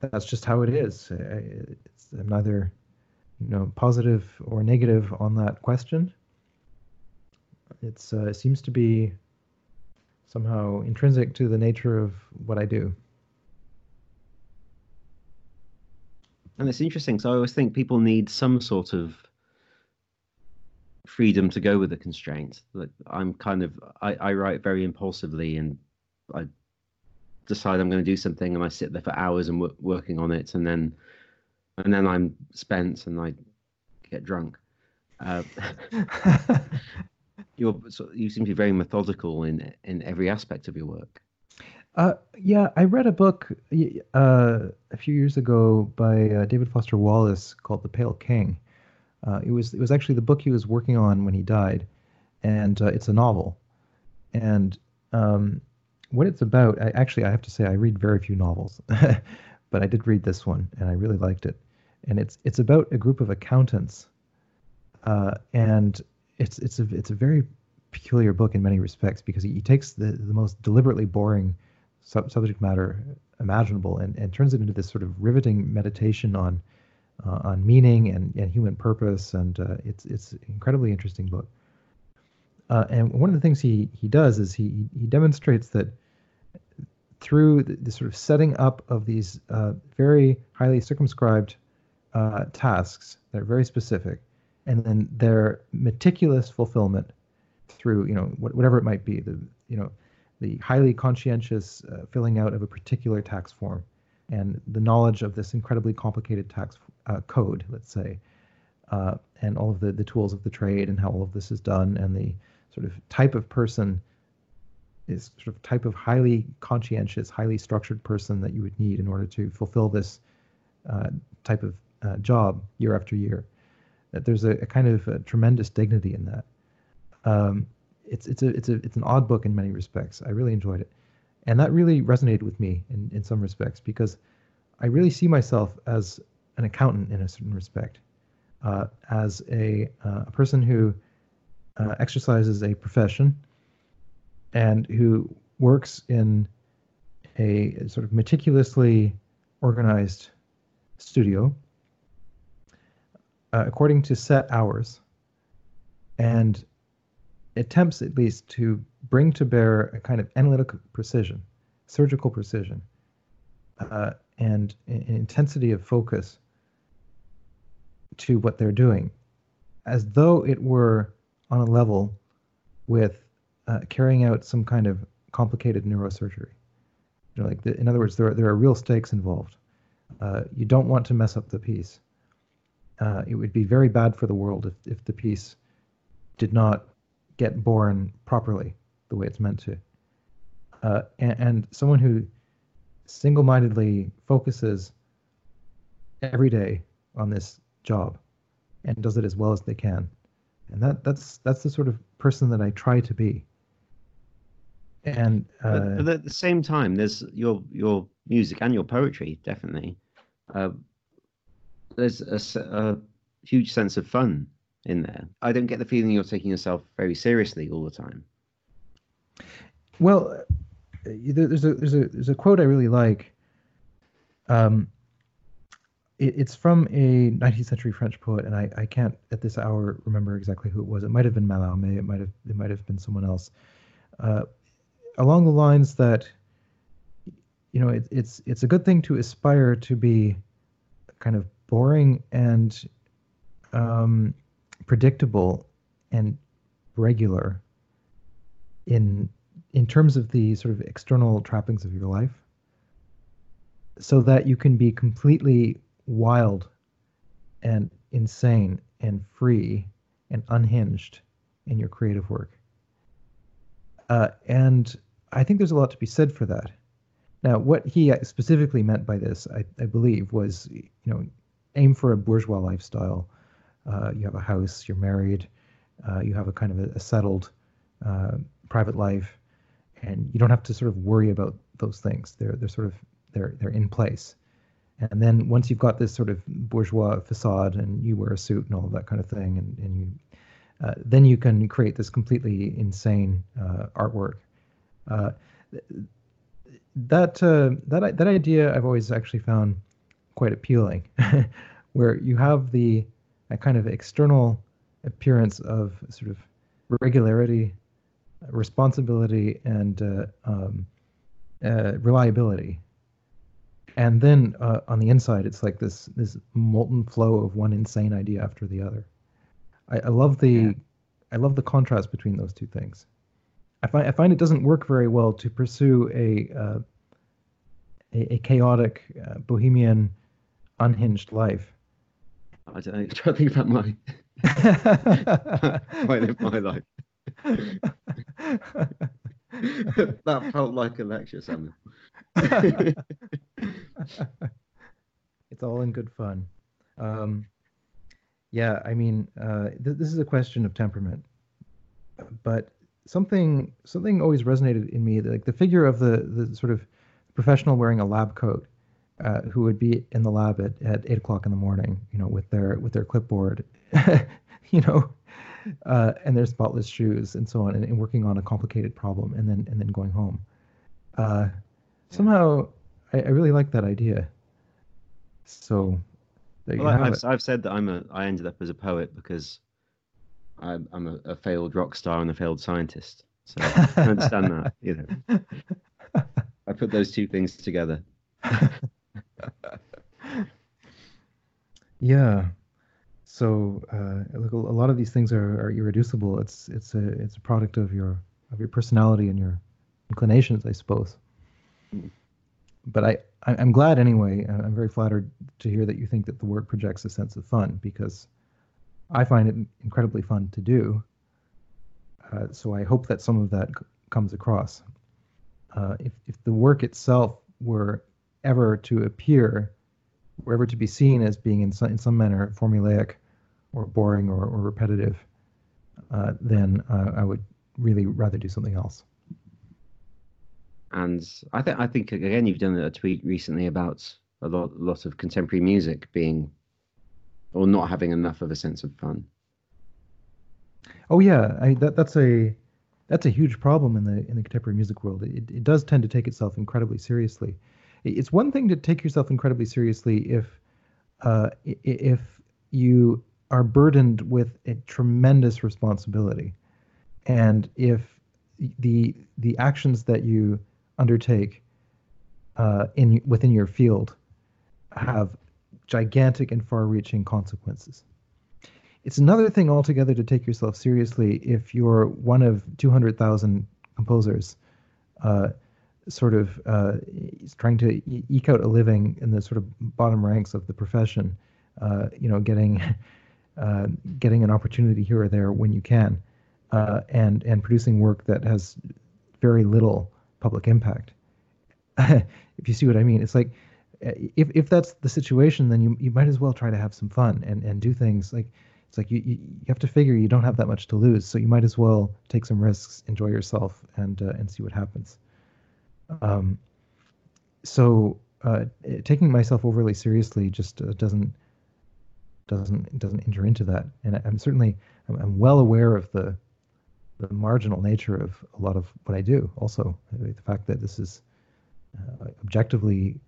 that's just how it is. It's, I'm neither, you know, positive or negative on that question. It's uh, it seems to be somehow intrinsic to the nature of what I do. And it's interesting. So I always think people need some sort of freedom to go with the constraints. Like I'm kind of I, I write very impulsively and I decide I'm going to do something and I sit there for hours and w- working on it and then and then I'm spent and I get drunk. Uh, you're you seem to be very methodical in in every aspect of your work. Uh, yeah, I read a book uh, a few years ago by uh, David Foster Wallace called The Pale King. Uh, it was it was actually the book he was working on when he died, and uh, it's a novel. And um, what it's about, I, actually, I have to say, I read very few novels, but I did read this one, and I really liked it. And it's it's about a group of accountants, uh, and it's it's a it's a very peculiar book in many respects because he, takes the the most deliberately boring sub- subject matter imaginable and, and turns it into this sort of riveting meditation on uh, on meaning and, and human purpose and uh, it's it's an incredibly interesting book uh, and one of the things he he does is he he demonstrates that through the, the sort of setting up of these uh, very highly circumscribed uh, tasks that are very specific and then their meticulous fulfillment through you know whatever it might be the you know the highly conscientious uh, filling out of a particular tax form and the knowledge of this incredibly complicated tax uh, code, let's say, uh, and all of the, the tools of the trade and how all of this is done, and the sort of type of person is sort of type of highly conscientious, highly structured person that you would need in order to fulfill this uh, type of uh, job year after year. That there's a, a kind of a tremendous dignity in that. Um, it's it's a it's a it's an odd book in many respects. I really enjoyed it, and that really resonated with me in in some respects because I really see myself as an accountant in a certain respect, uh, as a uh, a person who uh, exercises a profession and who works in a sort of meticulously organized studio uh, according to set hours and attempts at least to bring to bear a kind of analytical precision, surgical precision, uh, and intensity of focus to what they're doing, as though it were on a level with uh, carrying out some kind of complicated neurosurgery. You know, like the, in other words, there are, there are real stakes involved. Uh, you don't want to mess up the piece. Uh, it would be very bad for the world if, if the piece did not get born properly the way it's meant to. Uh, and, and someone who single-mindedly focuses every day on this job and does it as well as they can. And that that's that's the sort of person that I try to be. And uh, but, at the same time, there's your your music and your poetry definitely. Uh, there's a, a, huge sense of fun in there. I don't get the feeling you're taking yourself very seriously all the time. Well, uh, there's a there's a there's a quote I really like. Um, it, it's from a 19th century French poet, and I, I can't at this hour remember exactly who it was. It might have been Mallarmé. It might have it might have been someone else. Uh, along the lines that you know it, it's it's a good thing to aspire to be kind of boring and um, predictable and regular in in terms of the sort of external trappings of your life so that you can be completely wild and insane and free and unhinged in your creative work. Uh, and I think there's a lot to be said for that. Now, what he specifically meant by this, I, I believe, was you know, aim for a bourgeois lifestyle. Uh, you have a house, you're married, uh, you have a kind of a, a settled uh, private life, and you don't have to sort of worry about those things. They're they're sort of they're they're in place. And then once you've got this sort of bourgeois facade and you wear a suit and all that kind of thing, and, and you, uh, then you can create this completely insane uh, artwork. Uh, that uh, that that idea I've always actually found quite appealing, where you have the a kind of external appearance of sort of regularity, responsibility, and uh, um, uh, reliability and then uh, on the inside it's like this this molten flow of one insane idea after the other. I, I love the yeah. i love the contrast between those two things. I find i find it doesn't work very well to pursue a uh, a, a, chaotic uh, bohemian unhinged life. I don't know try to think about my I live my life. That felt like a lecture Samuel it's all in good fun. Um, yeah, I mean, uh, th- this is a question of temperament, but something something always resonated in me. Like the figure of the the sort of professional wearing a lab coat, uh, who would be in the lab at, at eight o'clock in the morning, you know, with their with their clipboard, you know, uh, and their spotless shoes and so on, and, and, working on a complicated problem, and then and then going home. Uh, somehow I, I really like that idea. So there well, I've, I've, said that I'm a I ended up as a poet because I'm, I'm a, a, failed rock star and a failed scientist. So I understand that, you know. I put those two things together. yeah. So uh, look, a lot of these things are, are irreducible. It's it's a it's a product of your of your personality and your inclinations, I suppose. Mm but I, I'm glad anyway. I'm very flattered to hear that you think that the work projects a sense of fun because I find it incredibly fun to do. Uh, so I hope that some of that c- comes across. Uh, if, if the work itself were ever to appear, were ever to be seen as being in some, in some manner formulaic or boring or, or repetitive, uh, then uh, I would really rather do something else. And I think I think again you've done a tweet recently about a lot lot of contemporary music being or not having enough of a sense of fun. Oh yeah, I, that that's a that's a huge problem in the in the contemporary music world. It, it does tend to take itself incredibly seriously. It's one thing to take yourself incredibly seriously if uh, if you are burdened with a tremendous responsibility, and if the the actions that you undertake uh, in within your field have gigantic and far-reaching consequences. It's another thing altogether to take yourself seriously if you're one of 200,000 composers, uh, sort of uh, trying to eke out a living in the sort of bottom ranks of the profession. Uh, you know, getting uh, getting an opportunity here or there when you can, uh, and and producing work that has very little public impact. if you see what I mean, it's like eh, if if that's the situation, then you you might as well try to have some fun and and do things like it's like you, you, you have to figure you don't have that much to lose, so you might as well take some risks, enjoy yourself, and uh, and see what happens. Um, so uh, eh, taking myself overly seriously just uh, doesn't doesn't doesn't enter into that, and I'm certainly I'm, I'm well aware of the the marginal nature of a lot of what I do. Also, the fact that this is uh, objectively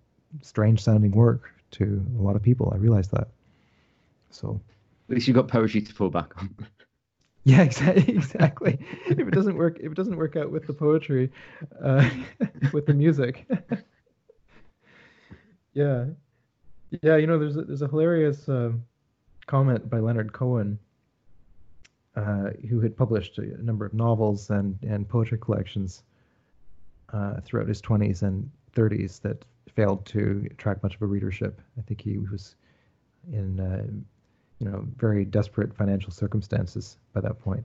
strange sounding work to a lot of people. I realized that. So at least you've got poetry to fall back on. Yeah, exactly. Exactly. if it doesn't work, if it doesn't work out with the poetry, uh, with the music. yeah, yeah. You know, there's a, there's a hilarious uh, comment by Leonard Cohen, uh, who had published a number of novels and and poetry collections uh, throughout his 20s and 30s that failed to attract much of a readership. I think he was in uh, you know very desperate financial circumstances by that point.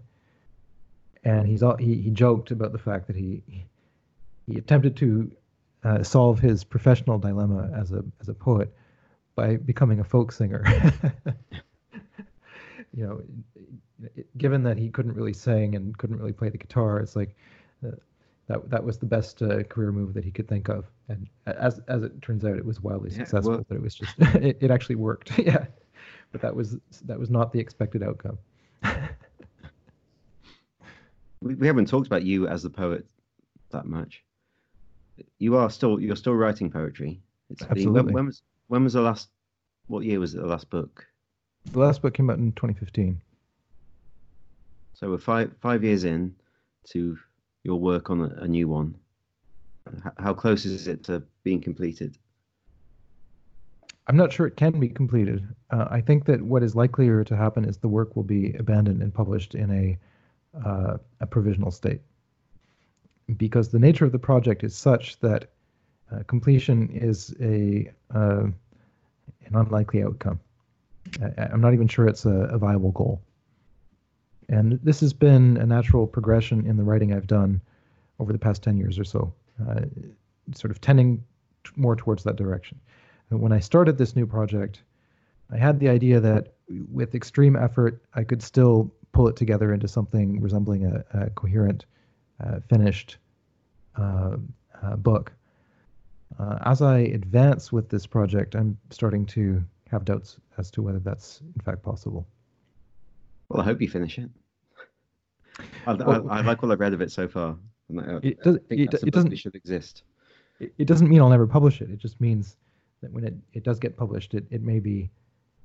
And he's all, he he joked about the fact that he he attempted to uh, solve his professional dilemma as a as a poet by becoming a folk singer. you know, given that he couldn't really sing and couldn't really play the guitar, it's like uh, that that was the best uh, career move that he could think of. And as as it turns out, it was wildly yeah, successful. Well, but it was just it, it actually worked. yeah but that was that was not the expected outcome. we, we haven't talked about you as a poet that much. You are still you're still writing poetry. It's Absolutely. when, when was when was the last what year was it, the last book? The last book came out in 2015. So we're five five years in to your work on a, a new one. How close is it to being completed? I'm not sure it can be completed. Uh, I think that what is likelier to happen is the work will be abandoned and published in a uh, a provisional state, because the nature of the project is such that uh, completion is a uh, an unlikely outcome. I, am not even sure it's a, a, viable goal. And this has been a natural progression in the writing I've done over the past 10 years or so, uh, sort of tending t- more towards that direction when I started this new project, I had the idea that with extreme effort, I could still pull it together into something resembling a, a coherent, uh, finished uh, uh, book. Uh, as I advance with this project, I'm starting to have doubts as to whether that's in fact possible. Well, I hope you finish it. I, well, I, I like what I've read of it so far. it, does, it, it doesn't should exist. It, it doesn't mean I'll never publish it. It just means that when it, it does get published, it, it may be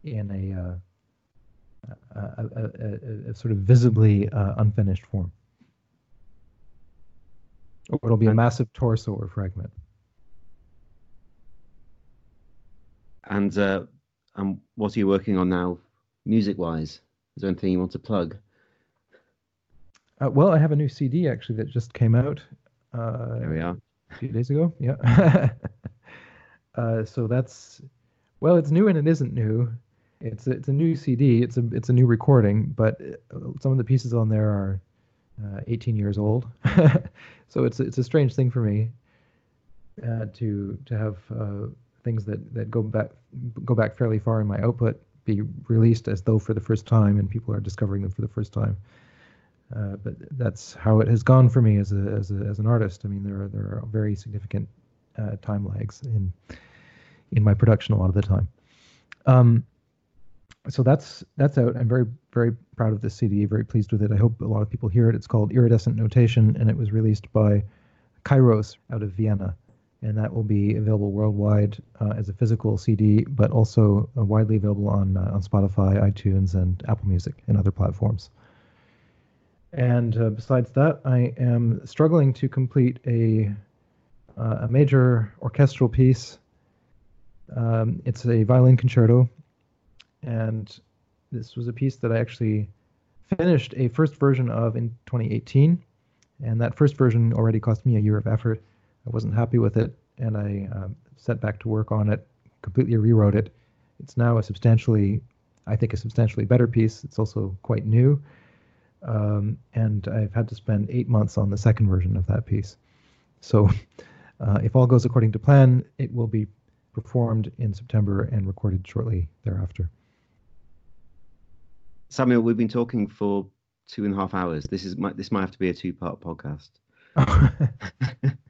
in a, uh, a, a, a, a, sort of visibly uh, unfinished form. Or it'll be a massive torso or fragment. And uh, um, what are you working on now, music-wise? Is there anything you want to plug? Uh, well, I have a new CD actually that just came out. Uh, there we are. A few days ago, yeah. Uh, so that's well, it's new and it isn't new. It's a, it's a new CD. It's a it's a new recording, but uh, some of the pieces on there are uh, 18 years old. so it's it's a strange thing for me uh, to to have uh, things that, that go back go back fairly far in my output be released as though for the first time and people are discovering them for the first time. Uh, but that's how it has gone for me as a, as a as an artist. I mean, there are there are very significant uh, time lags in in my production a lot of the time. Um, so that's that's out. I'm very very proud of this CD. Very pleased with it. I hope a lot of people hear it. It's called Iridescent Notation, and it was released by Kairos out of Vienna, and that will be available worldwide uh, as a physical CD, but also uh, widely available on uh, on Spotify, iTunes, and Apple Music and other platforms. And uh, besides that, I am struggling to complete a uh, a major orchestral piece. Um, it's a violin concerto, and this was a piece that I actually finished a first version of in 2018, and that first version already cost me a year of effort. I wasn't happy with it, and I um, set back to work on it, completely rewrote it. It's now a substantially, I think, a substantially better piece. It's also quite new, um, and I've had to spend eight months on the second version of that piece. So uh, if all goes according to plan, it will be performed in September and recorded shortly thereafter. Samuel, we've been talking for two and a half hours. This is this might have to be a two-part podcast.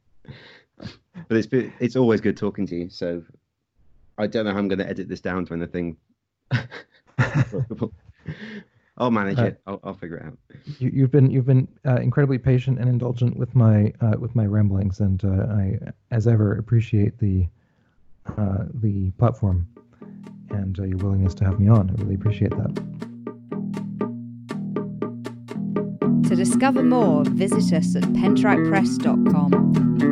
but it's it's always good talking to you. So I don't know how I'm going to edit this down to anything. I'll manage uh, it. I'll, I'll, figure it out. You, have been you've been uh, incredibly patient and indulgent with my uh, with my ramblings, and uh, I, as ever, appreciate the uh, the platform and uh, your willingness to have me on. I really appreciate that. To discover more, visit us at penteractpress.com.